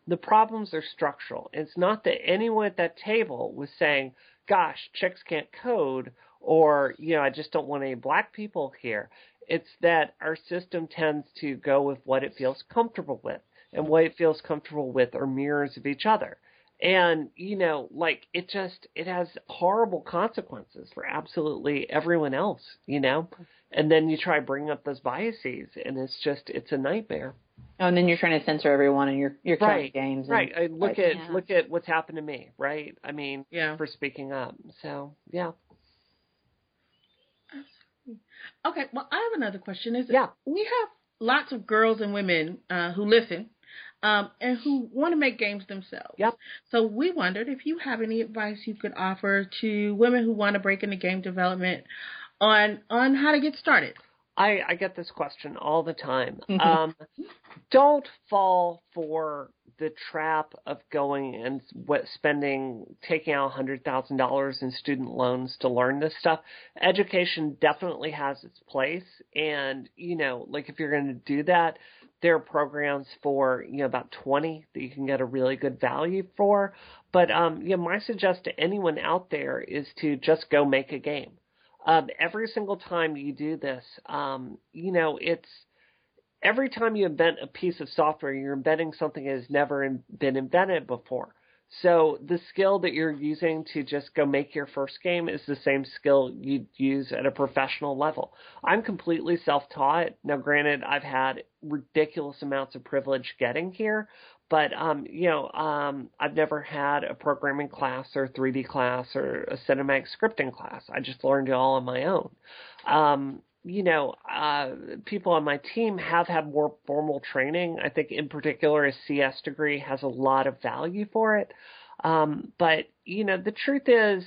The problems are structural. It's not that anyone at that table was saying, "Gosh, chicks can't code," or you know, I just don't want any black people here. It's that our system tends to go with what it feels comfortable with and what it feels comfortable with are mirrors of each other. And, you know, like it just, it has horrible consequences for absolutely everyone else, you know? Mm-hmm. And then you try bringing up those biases and it's just, it's a nightmare. Oh, and then you're trying to censor everyone and you're, you're killing Right, games. and- Right. I look like, at, yeah. look at what's happened to me, right? I mean, Yeah. for speaking up. So, yeah. Okay, well, I have another question. Is Yeah. we have lots of girls and women uh, who listen um, and who want to make games themselves. Yep. So we wondered if you have any advice you could offer to women who want to break into game development on on how to get started. I, I get this question all the time. Um, don't fall for the trap of going and what spending taking out hundred thousand dollars in student loans to learn this stuff. Education definitely has its place, and you know, like if you're going to do that, there are programs for you know about twenty that you can get a really good value for. But um, you know, my suggestion to anyone out there is to just go make a game um, every single time you do this, um, you know, it's every time you invent a piece of software, you're inventing something that has never in, been invented before. So the skill that you're using to just go make your first game is the same skill you'd use at a professional level. I'm completely self-taught. Now, granted, I've had ridiculous amounts of privilege getting here, but um, you know, um, I've never had a programming class or 3D class or a cinematic scripting class. I just learned it all on my own. Um, you know, uh, people on my team have had more formal training. I think, in particular, a CS degree has a lot of value for it. Um, but you know, the truth is,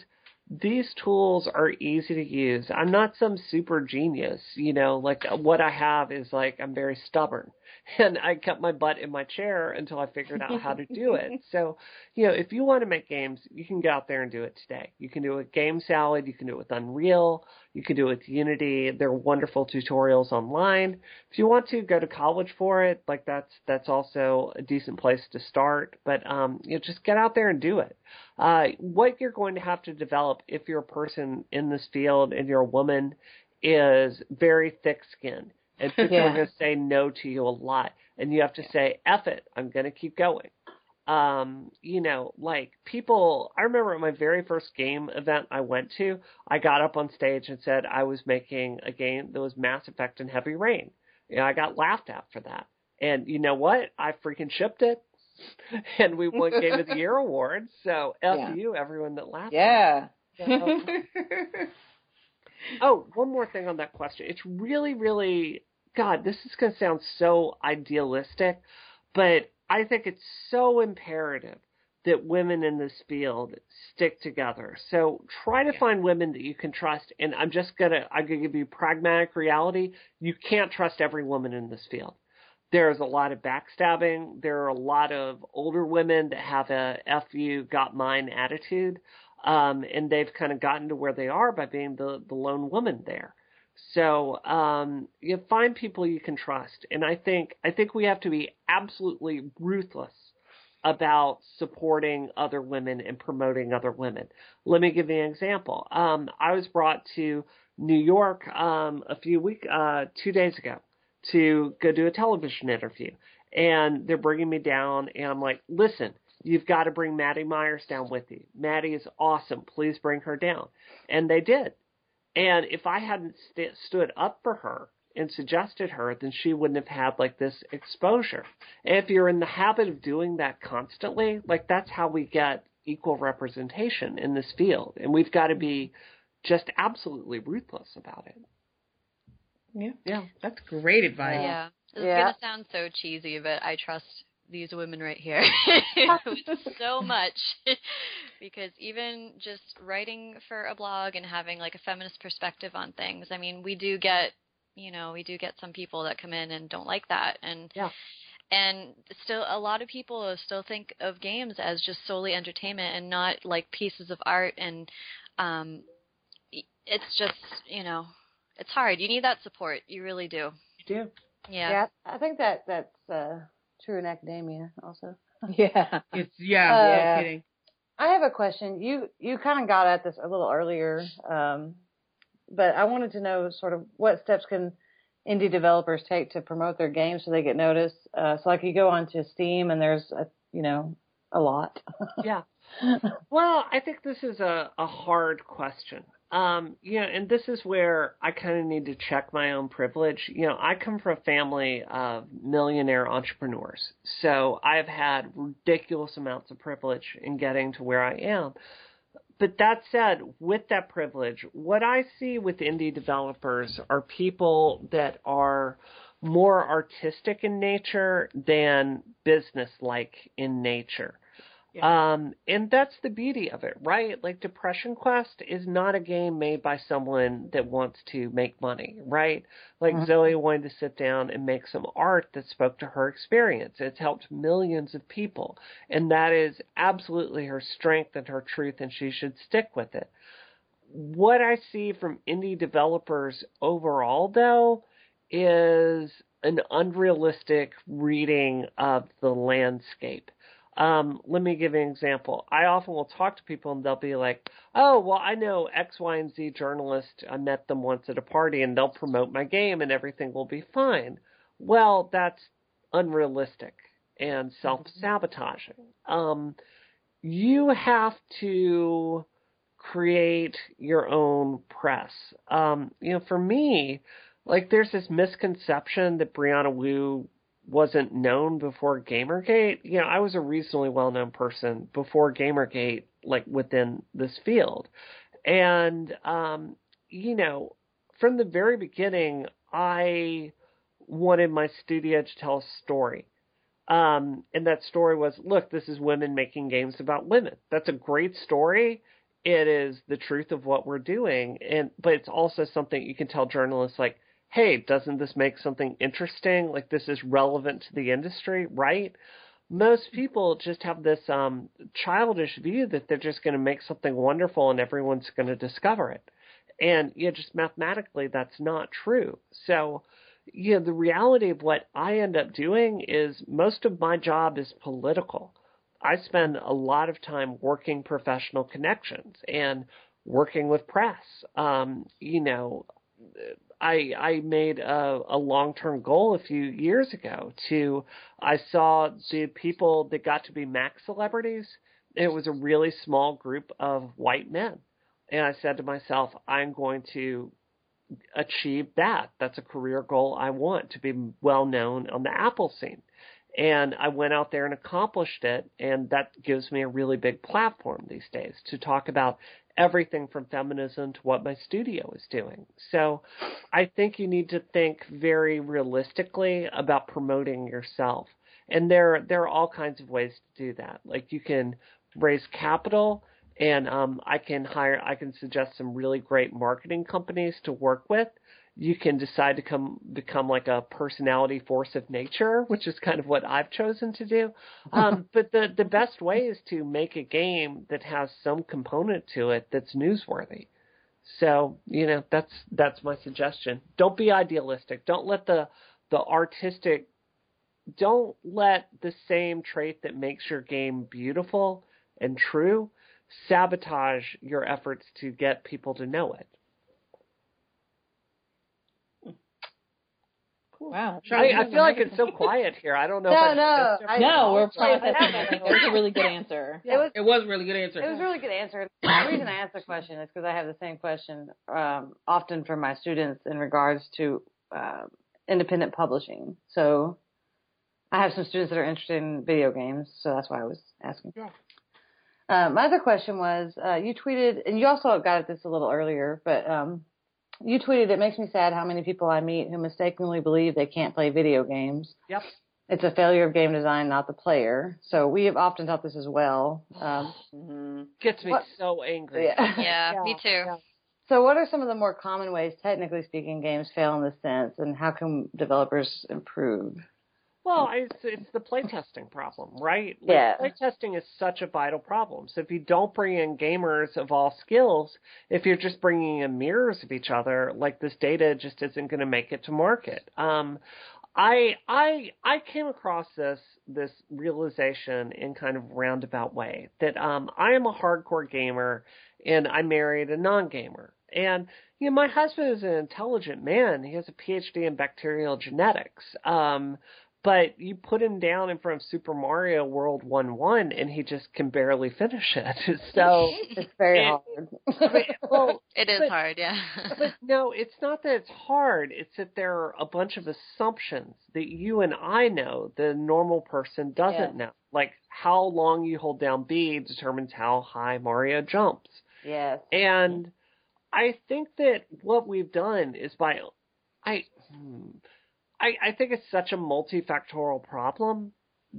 these tools are easy to use. I'm not some super genius, you know, like what I have is like I'm very stubborn and I kept my butt in my chair until I figured out how to do it. So, you know, if you want to make games, you can get out there and do it today. You can do it with GameSalad, you can do it with Unreal, you can do it with Unity. There are wonderful tutorials online. If you want to go to college for it, like that's that's also a decent place to start. But um, you know, just get out there and do it. Uh, what you're going to have to develop if you're a person in this field and you're a woman is very thick skinned. And people Yeah. are going to say no to you a lot. And you have to say, F it, I'm going to keep going. Um, you know, like people, I remember at my very first game event I went to, I got up on stage and said I was making a game that was Mass Effect and Heavy Rain. You know, I got laughed at for that. And you know what? I freaking shipped it. and we won Game of the Year award. So F Yeah. you, everyone that laughed. Yeah. Oh, one more thing on that question. It's really, really, God, this is going to sound so idealistic, but I think it's so imperative that women in this field stick together. So try to find women that you can trust. And I'm just going to, I'm going to give you pragmatic reality. You can't trust every woman in this field. There's a lot of backstabbing. There are a lot of older women that have a F you got mine attitude um, and they've kind of gotten to where they are by being the, the lone woman there. So um, you find people you can trust, and I think I think we have to be absolutely ruthless about supporting other women and promoting other women. Let me give you an example. Um, I was brought to New York um, a few week uh, two days ago to go do a television interview, and they're bringing me down, and I'm like, listen. You've got to bring Maddy Myers down with you. Maddie is awesome. Please bring her down. And they did. And if I hadn't st- stood up for her and suggested her, then she wouldn't have had like this exposure. And if you're in the habit of doing that constantly, like that's how we get equal representation in this field. And we've got to be just absolutely ruthless about it. yeah, Yeah. that's great advice. Yeah. This Yeah. is going to sound so cheesy, but I trust these women right here so much. Because even just writing for a blog and having like a feminist perspective on things, I mean, we do get, you know, we do get some people that come in and don't like that. And Yeah. and still a lot of people still think of games as just solely entertainment and not like pieces of art. And um it's just you know it's hard. You need that support. You really do. You do. yeah, Yeah, I think that that's uh, true in academia also. Yeah. It's yeah, Uh, Yeah. kidding. I have a question. You you kind of got at this a little earlier, um, but I wanted to know sort of what steps can indie developers take to promote their games so they get noticed. Uh, so like you go onto Steam and there's a you know a lot. Yeah. Well, I think this is a, a hard question. Um, you know, and this is where I kind of need to check my own privilege. You know, I come from a family of millionaire entrepreneurs, so I've had ridiculous amounts of privilege in getting to where I am. But that said, with that privilege, what I see with indie developers are people that are more artistic in nature than business like in nature. Um, and that's the beauty of it, right? Like Depression Quest is not a game made by someone that wants to make money, right? Like Mhm. Zoe wanted to sit down and make some art that spoke to her experience. It's helped millions of people. And that is absolutely her strength and her truth, and she should stick with it. What I see from indie developers overall, though, is an unrealistic reading of the landscape. Um, let me give you an example. I often will talk to people and they'll be like, "Oh, well, I know X, Y, and Z journalist. I met them once at a party, and they'll promote my game, and everything will be fine." Well, that's unrealistic and self-sabotaging. Um, you have to create your own press. Um, you know, for me, like there's this misconception that Brianna Wu wasn't known before Gamergate. You know, I was a reasonably well known person before Gamergate, like within this field. And um, you know, from the very beginning I wanted my studio to tell a story. Um, and that story was, look, this is women making games about women. That's a great story. It is the truth of what we're doing, and but it's also something you can tell journalists like, hey, doesn't this make something interesting? Like this is relevant to the industry, right? Most people just have this um, childish view that they're just going to make something wonderful and everyone's going to discover it. And yeah, just mathematically, that's not true. So, know, the reality of what I end up doing is most of my job is political. I spend a lot of time working professional connections and working with press. Um, you know, I I made a, a long term goal a few years ago to I saw the people that got to be Mac celebrities. It was a really small group of white men. And I said to myself, I'm going to achieve that. That's a career goal I want to be well known on the Apple scene. And I went out there and accomplished it, and that gives me a really big platform these days to talk about everything from feminism to what my studio is doing. So I think you need to think very realistically about promoting yourself. And there there are all kinds of ways to do that. Like you can raise capital and um, I can hire I can suggest some really great marketing companies to work with. You can decide to come become like a personality force of nature, which is kind of what I've chosen to do. Um, but the the best way is to make a game that has some component to it that's newsworthy. So you know that's that's my suggestion. Don't be idealistic. Don't let the the artistic don't let the same trait that makes your game beautiful and true sabotage your efforts to get people to know it. Wow. I, I feel like it's so quiet here. I don't know. No, if I no, should I- No, we're Yeah, processing. yeah. I think that was a really good answer. It was It was a really good answer. It was a really good answer. The reason I asked the question is because I have the same question um, often from my students in regards to uh, independent publishing. So I have some students that are interested in video games, so that's why I was asking. Yeah. Uh, my other question was uh, you tweeted, and you also got at this a little earlier, but um, you tweeted, "It makes me sad how many people I meet who mistakenly believe they can't play video games. Yep. It's a failure of game design, not the player." So we have often thought this as well. Um, hmm Gets me What- so angry. yeah. Yeah, me too. So, what are some of the more common ways, technically speaking, games fail in this sense, and how can developers improve? Well, it's, it's the playtesting problem, right? Like, Yeah. Playtesting is such a vital problem. So if you don't bring in gamers of all skills, if you're just bringing in mirrors of each other, like this data just isn't going to make it to market. Um, I I I came across this this realization in kind of roundabout way that um, I am a hardcore gamer and I married a non-gamer. And you know, my husband is an intelligent man. He has a PhD in bacterial genetics. Um, but you put him down in front of Super Mario World 1 1 and he just can barely finish it. So, It's very And- hard. well, It is But- hard, yeah. but no, it's not that it's hard. It's that there are a bunch of assumptions that you and I know the normal person doesn't know. Like how long you hold down B determines how high Mario jumps. Yes. And I think that what we've done is by I hmm, I I think it's such a multifactorial problem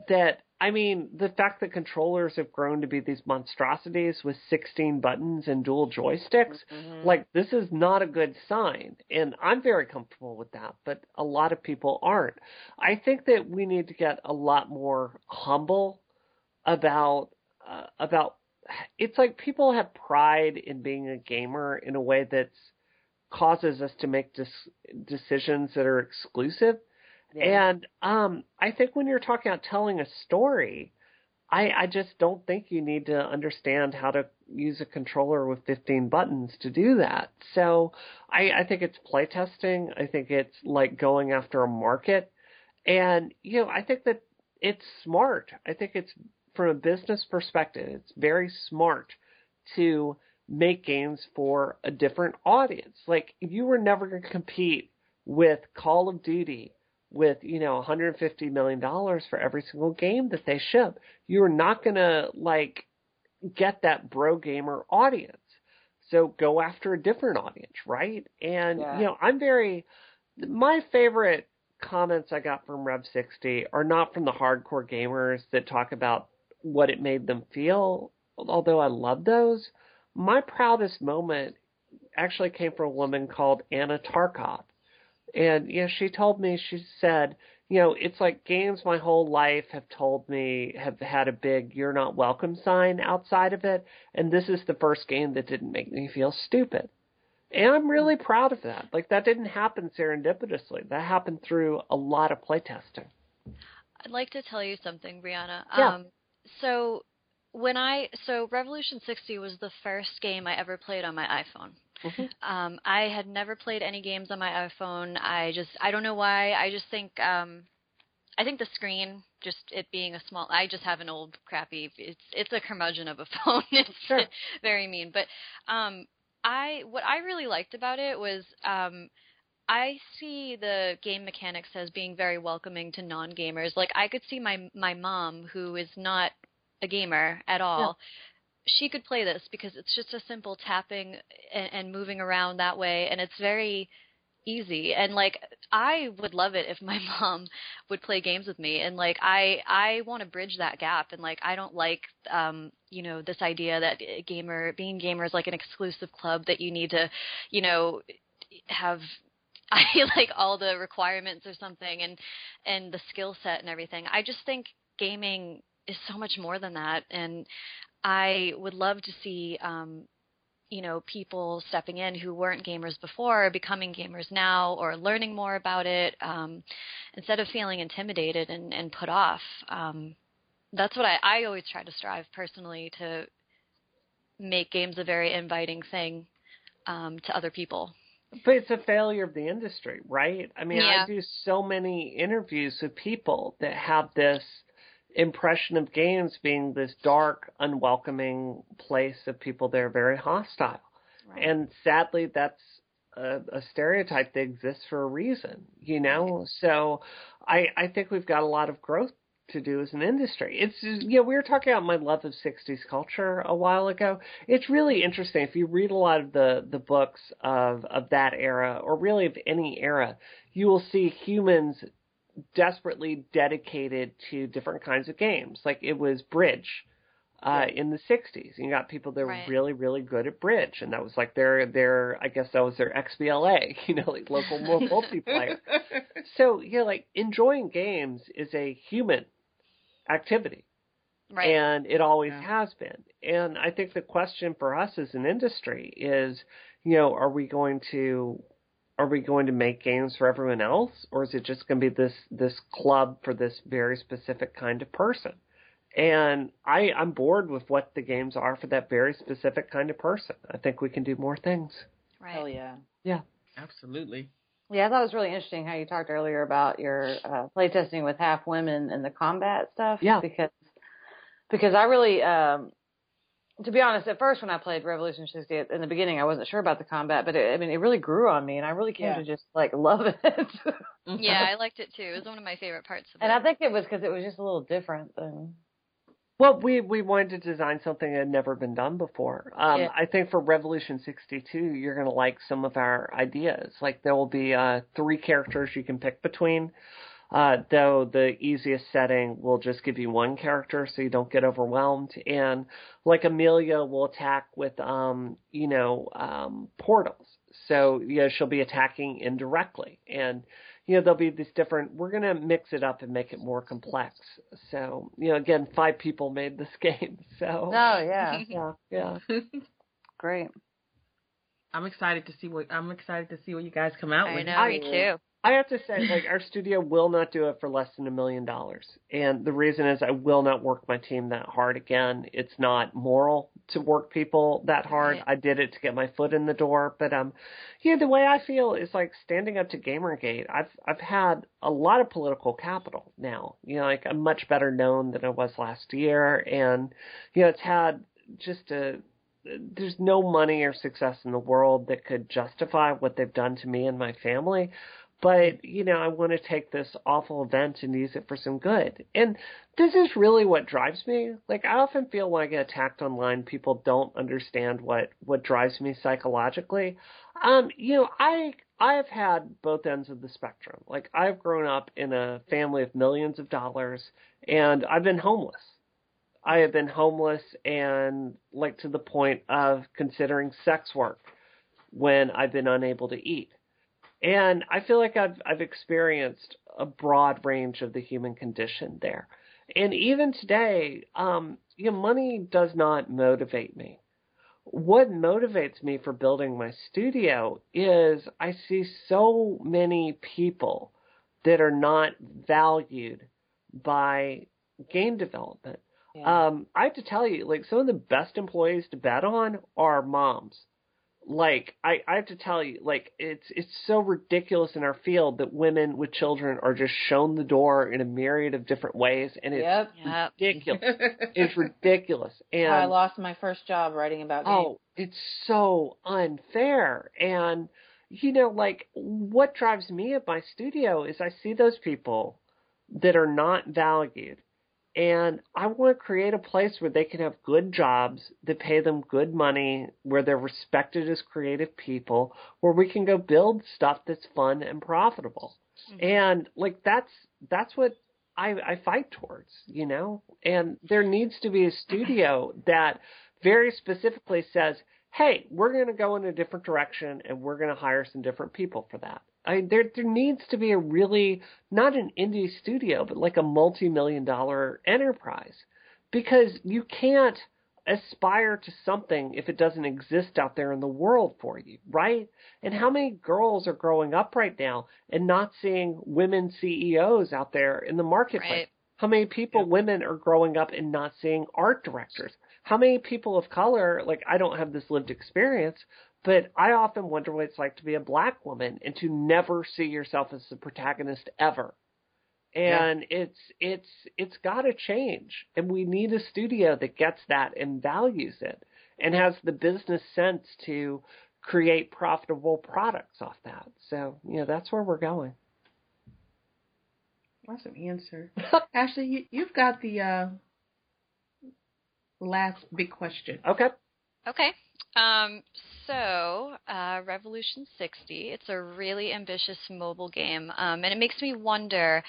that I mean the fact that controllers have grown to be these monstrosities with 16 buttons and dual joysticks Mhm. like this is not a good sign and i'm very comfortable with that but a lot of people aren't i think that we need to get a lot more humble about uh, about it's like people have pride in being a gamer in a way that causes us to make dis- decisions that are exclusive Yeah. and um, I think when you're talking about telling a story, I, I just don't think you need to understand how to use a controller with 15 buttons to do that. So I, I think it's playtesting. I think it's like going after a market. And, you know, I think that it's smart. I think it's from a business perspective, it's very smart to make games for a different audience. Like you were never going to compete with Call of Duty with, you know, 150 million dollars for every single game that they ship. You're not going to like get that bro gamer audience. So go after a different audience, right? And Yeah. you know, I'm very my favorite comments I got from Rev 60 are not from the hardcore gamers that talk about what it made them feel, although I love those. My proudest moment actually came from a woman called Anna Tarkov. And you know, she told me she said, you know, it's like games my whole life have told me have had a big you're not welcome sign outside of it, and this is the first game that didn't make me feel stupid. And I'm really proud of that. Like that didn't happen serendipitously. That happened through a lot of playtesting. I'd like to tell you something, Brianna. Yeah. Um, so when I so Revolution 60 was the first game I ever played on my iPhone. Mhm. Um, I had never played any games on my iPhone. I just I don't know why. I just think um, I think the screen, just it being a small. I just have an old crappy. It's it's a curmudgeon of a phone. It's Sure. very mean. But um, I what I really liked about it was um, I see the game mechanics as being very welcoming to non-gamers. Like I could see my my mom who is not a gamer at all. She could play this because it's just a simple tapping and, and moving around that way and it's very easy and like I would love it if my mom would play games with me and like I I want to bridge that gap and like I don't like um you know this idea that uh, gamer being gamer is like an exclusive club that you need to you know have I like all the requirements or something and and the skill set and everything. I just think gaming is so much more than that and I would love to see um you know people stepping in who weren't gamers before becoming gamers now or learning more about it um instead of feeling intimidated and and put off um that's what I I always try to strive personally to make games a very inviting thing um to other people. But it's a failure of the industry, right? I mean, Yeah. I do so many interviews with people that have this impression of games being this dark, unwelcoming place of people that are very hostile. And sadly, that's a, a stereotype that exists for a reason, you know? So I, I think we've got a lot of growth to do as an industry. It's, you know, we were talking about my love of 60s culture a while ago. It's really interesting. If you read a lot of the, the books of, of that era, or really of any era, you will see humans desperately dedicated to different kinds of games. Like it was bridge. uh, in the 60s. You got people that Right. were really, really good at bridge, and that was like their their I guess that was their XBLA, you know, like local multiplayer. So you know, like enjoying games is a human activity, Right. and it always Yeah. has been. And I think the question for us as an industry is, you know, are we going to are we going to make games for everyone else, or is it just going to be this this club for this very specific kind of person? And I I'm bored with what the games are for that very specific kind of person. I think we can do more things. right. Hell yeah. Yeah. Absolutely. Yeah, I thought it was really interesting how you talked earlier about your uh, playtesting with half women and the combat stuff. Yeah. Because because I really, um, to be honest, at first when I played Revolution 60 in the beginning, I wasn't sure about the combat, but it, I mean, it really grew on me, and I really came Yeah. to just like love it. Yeah, I liked it too. It was one of my favorite parts of and it. I think it was because it was just a little different than. Well, we we wanted to design something that had never been done before. Um, Yeah. I think for Revolution 62, you're going to like some of our ideas. Like there will be uh, three characters you can pick between. Uh, though the easiest setting will just give you one character so you don't get overwhelmed. And like Amelia will attack with, um, you know, um, portals. So, you know, she'll be attacking indirectly. And, you know, there'll be these different, we're going to mix it up and make it more complex. So, you know, again, five people made this game. So, Oh yeah, yeah, yeah. great. I'm excited to see what I'm excited to see what you guys come out I with. know, me too. I have to say, like, our studio will not do it for less than a million dollars. And the reason is I will not work my team that hard again. It's not moral to work people that hard. I did it to get my foot in the door. But, um, yeah, the way I feel is like standing up to Gamergate. I've, I've had a lot of political capital now. You know, like I'm much better known than I was last year. And, you know, it's had just a, there's no money or success in the world that could justify what they've done to me and my family but you know i want to take this awful event and use it for some good. And this is really what drives me. Like i often feel when i get attacked online people don't understand what what drives me psychologically. Um you know i i've had both ends of the spectrum. Like i've grown up in a family of millions of dollars and i've been homeless. I have been homeless and like to the point of considering sex work when i've been unable to eat and I feel like I've I've experienced a broad range of the human condition there. And even today, um, you know, money does not motivate me. What motivates me for building my studio is I see so many people that are not valued by game development. Yeah. Um, I have to tell you, like some of the best employees to bet on are moms like I, I have to tell you, like it's it's so ridiculous in our field that women with children are just shown the door in a myriad of different ways, and it's Yep. Yep. ridiculous. it's ridiculous, and I lost my first job writing about games. oh, it's so unfair. And you know, like what drives me at my studio is I see those people that are not valued. And I want to create a place where they can have good jobs that pay them good money, where they're respected as creative people, where we can go build stuff that's fun and profitable. Mm-hmm. And like that's that's what I I fight towards, you know? And there needs to be a studio that very specifically says, "Hey, we're going to go in a different direction and we're going to hire some different people for that." I there there needs to be a really not an indie studio, but like a multi-million dollar enterprise because you can't aspire to something if it doesn't exist out there in the world for you, right? And how many girls are growing up right now and not seeing women CEOs out there in the marketplace? Right. How many people, women, are growing up and not seeing art directors? How many people of color, like I don't have this lived experience, but I often wonder what it's like to be a black woman and to never see yourself as the protagonist ever. And it's it's it's got to change, and we need a studio that gets that and values it, and has the business sense to create profitable products off that. So you know that's where we're going. Awesome answer. Ashley, you, you've got the uh, last big question. Okay. Okay. Um, so, uh, Revolution 60, it's a really ambitious mobile game, um, and it makes me wonder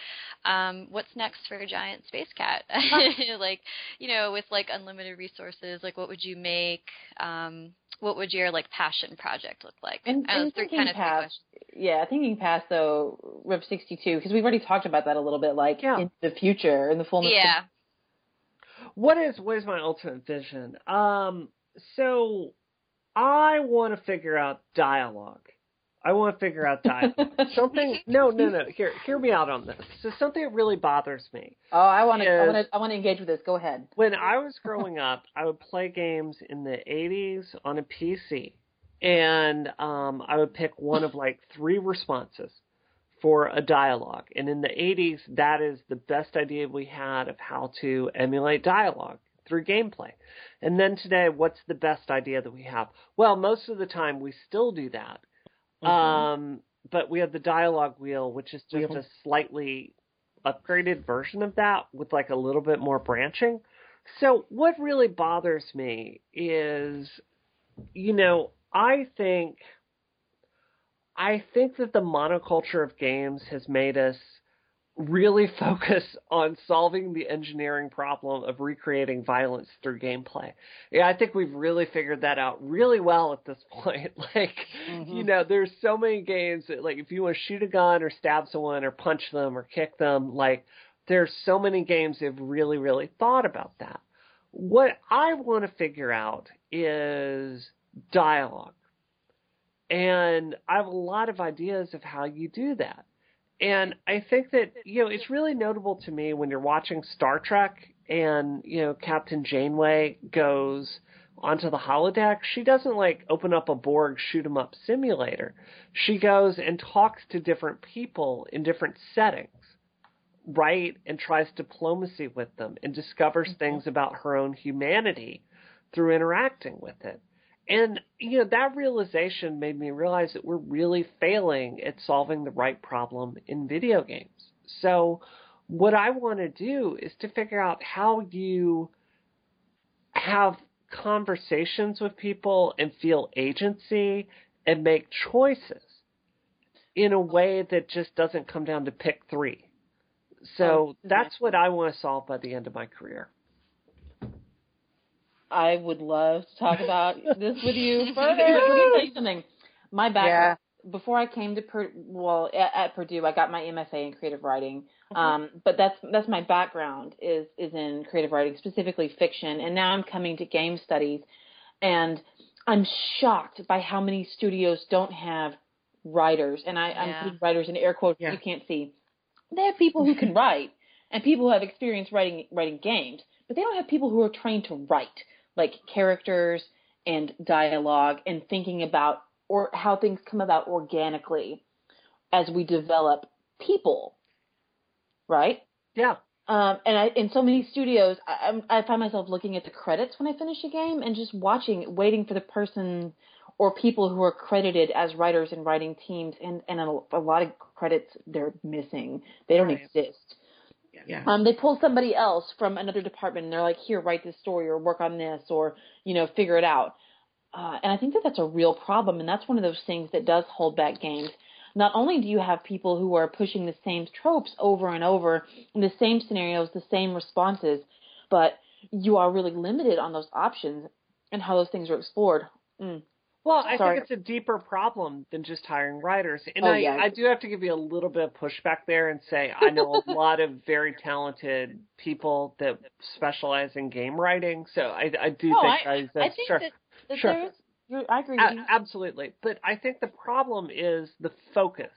um, what's next for Giant Space Cat? like, you know, with like unlimited resources, like what would you make? Um, what would your like passion project look like? And, Uh, and three- thinking kind of three past, yeah, thinking past though, Rev 62, because we've already talked about that a little bit, like Yeah. in the future, in the fullness. of- Yeah. what is what is my ultimate vision? Um, so I want to figure out dialogue. I want to figure out dialogue. something. No, no, no. Hear hear me out on this. So something that really bothers me. oh, I want to, I want to, I want to engage with this. Go ahead. When I was growing up, I would play games in the 80s on a PC, and um, I would pick one of like three responses for a dialogue. And in the 80s, that is the best idea we had of how to emulate dialogue through gameplay. And then today, what's the best idea that we have? Well, most of the time we still do that. Um, but we have the dialogue wheel, which is just Wheel. a slightly upgraded version of that with like a little bit more branching. So what really bothers me is, you know, I think, I think that the monoculture of games has made us really focus on solving the engineering problem of recreating violence through gameplay. Yeah, I think we've really figured that out really well at this point. Like, mm-hmm. you know, there's so many games that like if you want to shoot a gun or stab someone or punch them or kick them, like there's so many games that have really, really thought about that. What I want to figure out is dialogue. And I have a lot of ideas of how you do that. And I think that, you know, it's really notable to me when you're watching Star Trek and, you know, Captain Janeway goes onto the holodeck. She doesn't like open up a Borg shoot 'em up simulator. She goes and talks to different people in different settings, right? And tries diplomacy with them and discovers mm-hmm. things about her own humanity through interacting with it. And, you know, that realization made me realize that we're really failing at solving the right problem in video games. So, what I want to do is to figure out how you have conversations with people and feel agency and make choices in a way that just doesn't come down to pick three. So, Oh, that's what I want to solve by the end of my career. I would love to talk about this with you further. Let me tell you something. My background before I came to Pur- well at, at Purdue, I got my MFA in creative writing. Um, but that's that's my background is is in creative writing, specifically fiction. And now I'm coming to game studies, and I'm shocked by how many studios don't have writers. And I, I'm putting writers in air quotes Yeah. you can't see. They have people who can write and people who have experience writing writing games, but they don't have people who are trained to write like characters and dialogue and thinking about or how things come about organically as we develop people, right? Yeah. Um, and I, in so many studios, I, I'm- find myself looking at the credits when I finish a game and just watching, waiting for the person or people who are credited as writers and writing teams, and and a, a lot of credits they're missing. They don't Right. exist. Yeah. Um, they pull somebody else from another department, and they're like, "Here, write this story, or work on this, or you know, figure it out." Uh, and I think that that's a real problem, and that's one of those things that does hold back games. Not only do you have people who are pushing the same tropes over and over, the same scenarios, the same responses, but you are really limited on those options and how those things are explored. Mm. Well, I Sorry. think it's a deeper problem than just hiring writers. And Oh, I, yeah. I do have to give you a little bit of pushback there and say I know a lot of very talented people that specialize in game writing. So I, I do No, think I, I, I think sure. that, that Sure. I agree with A- absolutely. But I think the problem is the focus.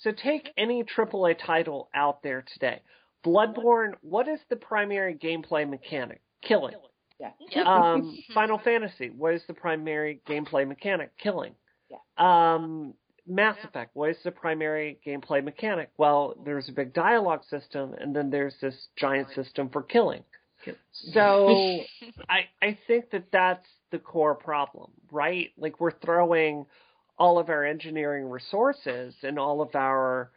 So take any AAA title out there today. Bloodborne, what is the primary gameplay mechanic? Killing. Yeah. Um, Final Fantasy, what is the primary gameplay mechanic? Killing. Yeah. Um, Mass Effect, what is the primary gameplay mechanic? Well, there's a big dialogue system, and then there's this giant system for killing. So I I think that that's the core problem, right? Like we're throwing all of our engineering resources and all of our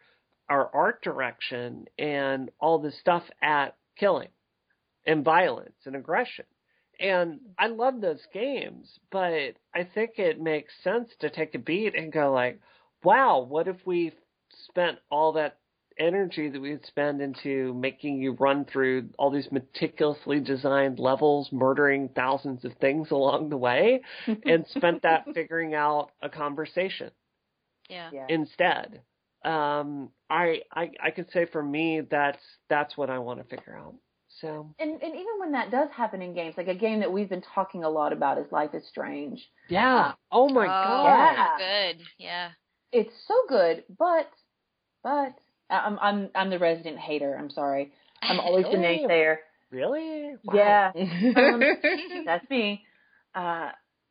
our art direction and all this stuff at killing and violence and aggression. And I love those games, but I think it makes sense to take a beat and go like, wow, what if we spent all that energy that we'd spend into making you run through all these meticulously designed levels, murdering thousands of things along the way, and spent that figuring out a conversation Yeah. Yeah. instead. Um, I, I I could say for me that's that's what I want to figure out. So And and even when that does happen in games, like a game that we've been talking a lot about is Life is Strange. yeah. Oh my oh, god. Yeah. Good. Yeah. It's so good, but but I'm I'm I'm the resident hater. I'm sorry. I'm always the naysayer. Really? Wow. Yeah, um, that's me. Uh,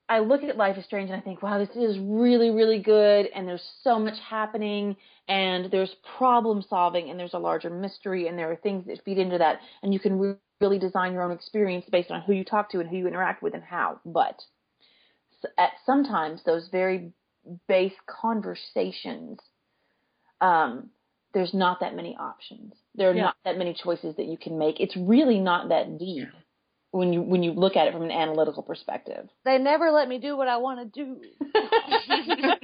I look at Life is Strange and I think, wow, this is really, really good, and there's so much happening, and there's problem solving, and there's a larger mystery, and there are things that feed into that, and you can re- really design your own experience based on who you talk to and who you interact with and how. But at sometimes those very base conversations, um, there's not that many options. There are Yeah. not that many choices that you can make. It's really not that deep when you when you look at it from an analytical perspective. They never let me do what I want to do.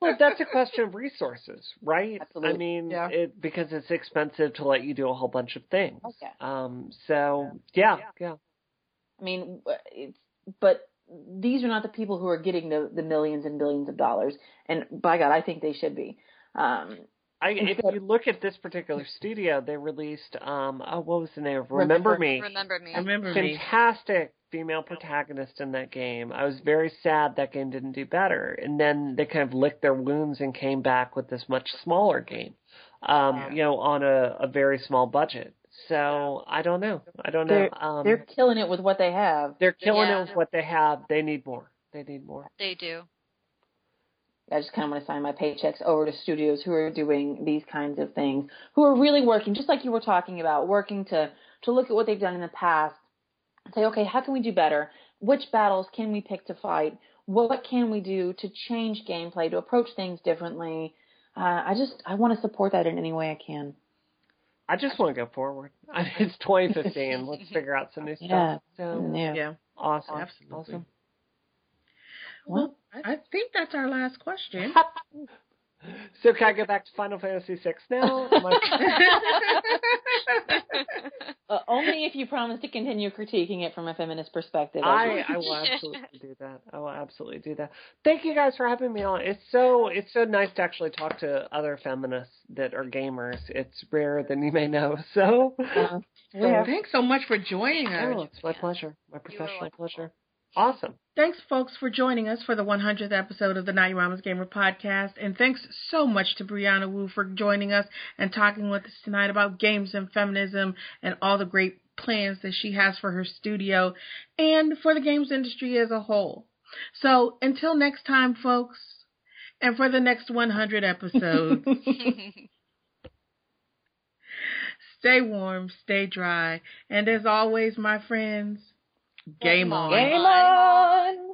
Well, that's a question of resources, right? Absolutely. I mean, Yeah. it because it's expensive to let you do a whole bunch of things. Okay. Um. So yeah, yeah. I mean, it's but these are not the people who are getting the the millions and billions of dollars. And by God, I think they should be. Um, I, if you look at this particular studio, they released um. Oh, what was the name? of Remember, Remember- Me. Remember me. Remember me. Fantastic female protagonist in that game. I was very sad that game didn't do better. And then they kind of licked their wounds and came back with this much smaller game. Um, you know, on a, a very small budget. So I don't know. I don't know. they're Um, they're killing it with what they have. they're killing Yeah. it with what they have. They need more. They need more. They do. I just kind of want to sign my paychecks over to studios who are doing these kinds of things, who are really working, just like you were talking about, working to to look at what they've done in the past and say, okay, how can we do better? Which battles can we pick to fight? What can we do to change gameplay, to approach things differently? Uh, I just I want to support that in any way I can. I just want to go forward. I mean, it's 2015. Let's figure out some new stuff. Yeah. So Yeah. Yeah. awesome. Absolutely. Awesome. Well, I think that's our last question. So can I go back to Final Fantasy VI now? I- Uh, only if you promise to continue critiquing it from a feminist perspective. I, I will absolutely do that. I will absolutely do that. Thank you guys for having me on. It's so it's so nice to actually talk to other feminists that are gamers. It's rarer than you may know. So, Uh, So thanks so much for joining us. oh, it's my pleasure. My You were professional welcome. pleasure. Awesome. Thanks, folks, for joining us for the 100th episode of the Not Your Mama's Gamer podcast. And thanks so much to Brianna Wu for joining us and talking with us tonight about games and feminism and all the great plans that she has for her studio and for the games industry as a whole. So until next time, folks, and for the next 100 episodes, stay warm, stay dry, and as always, my friends, game on. Game on!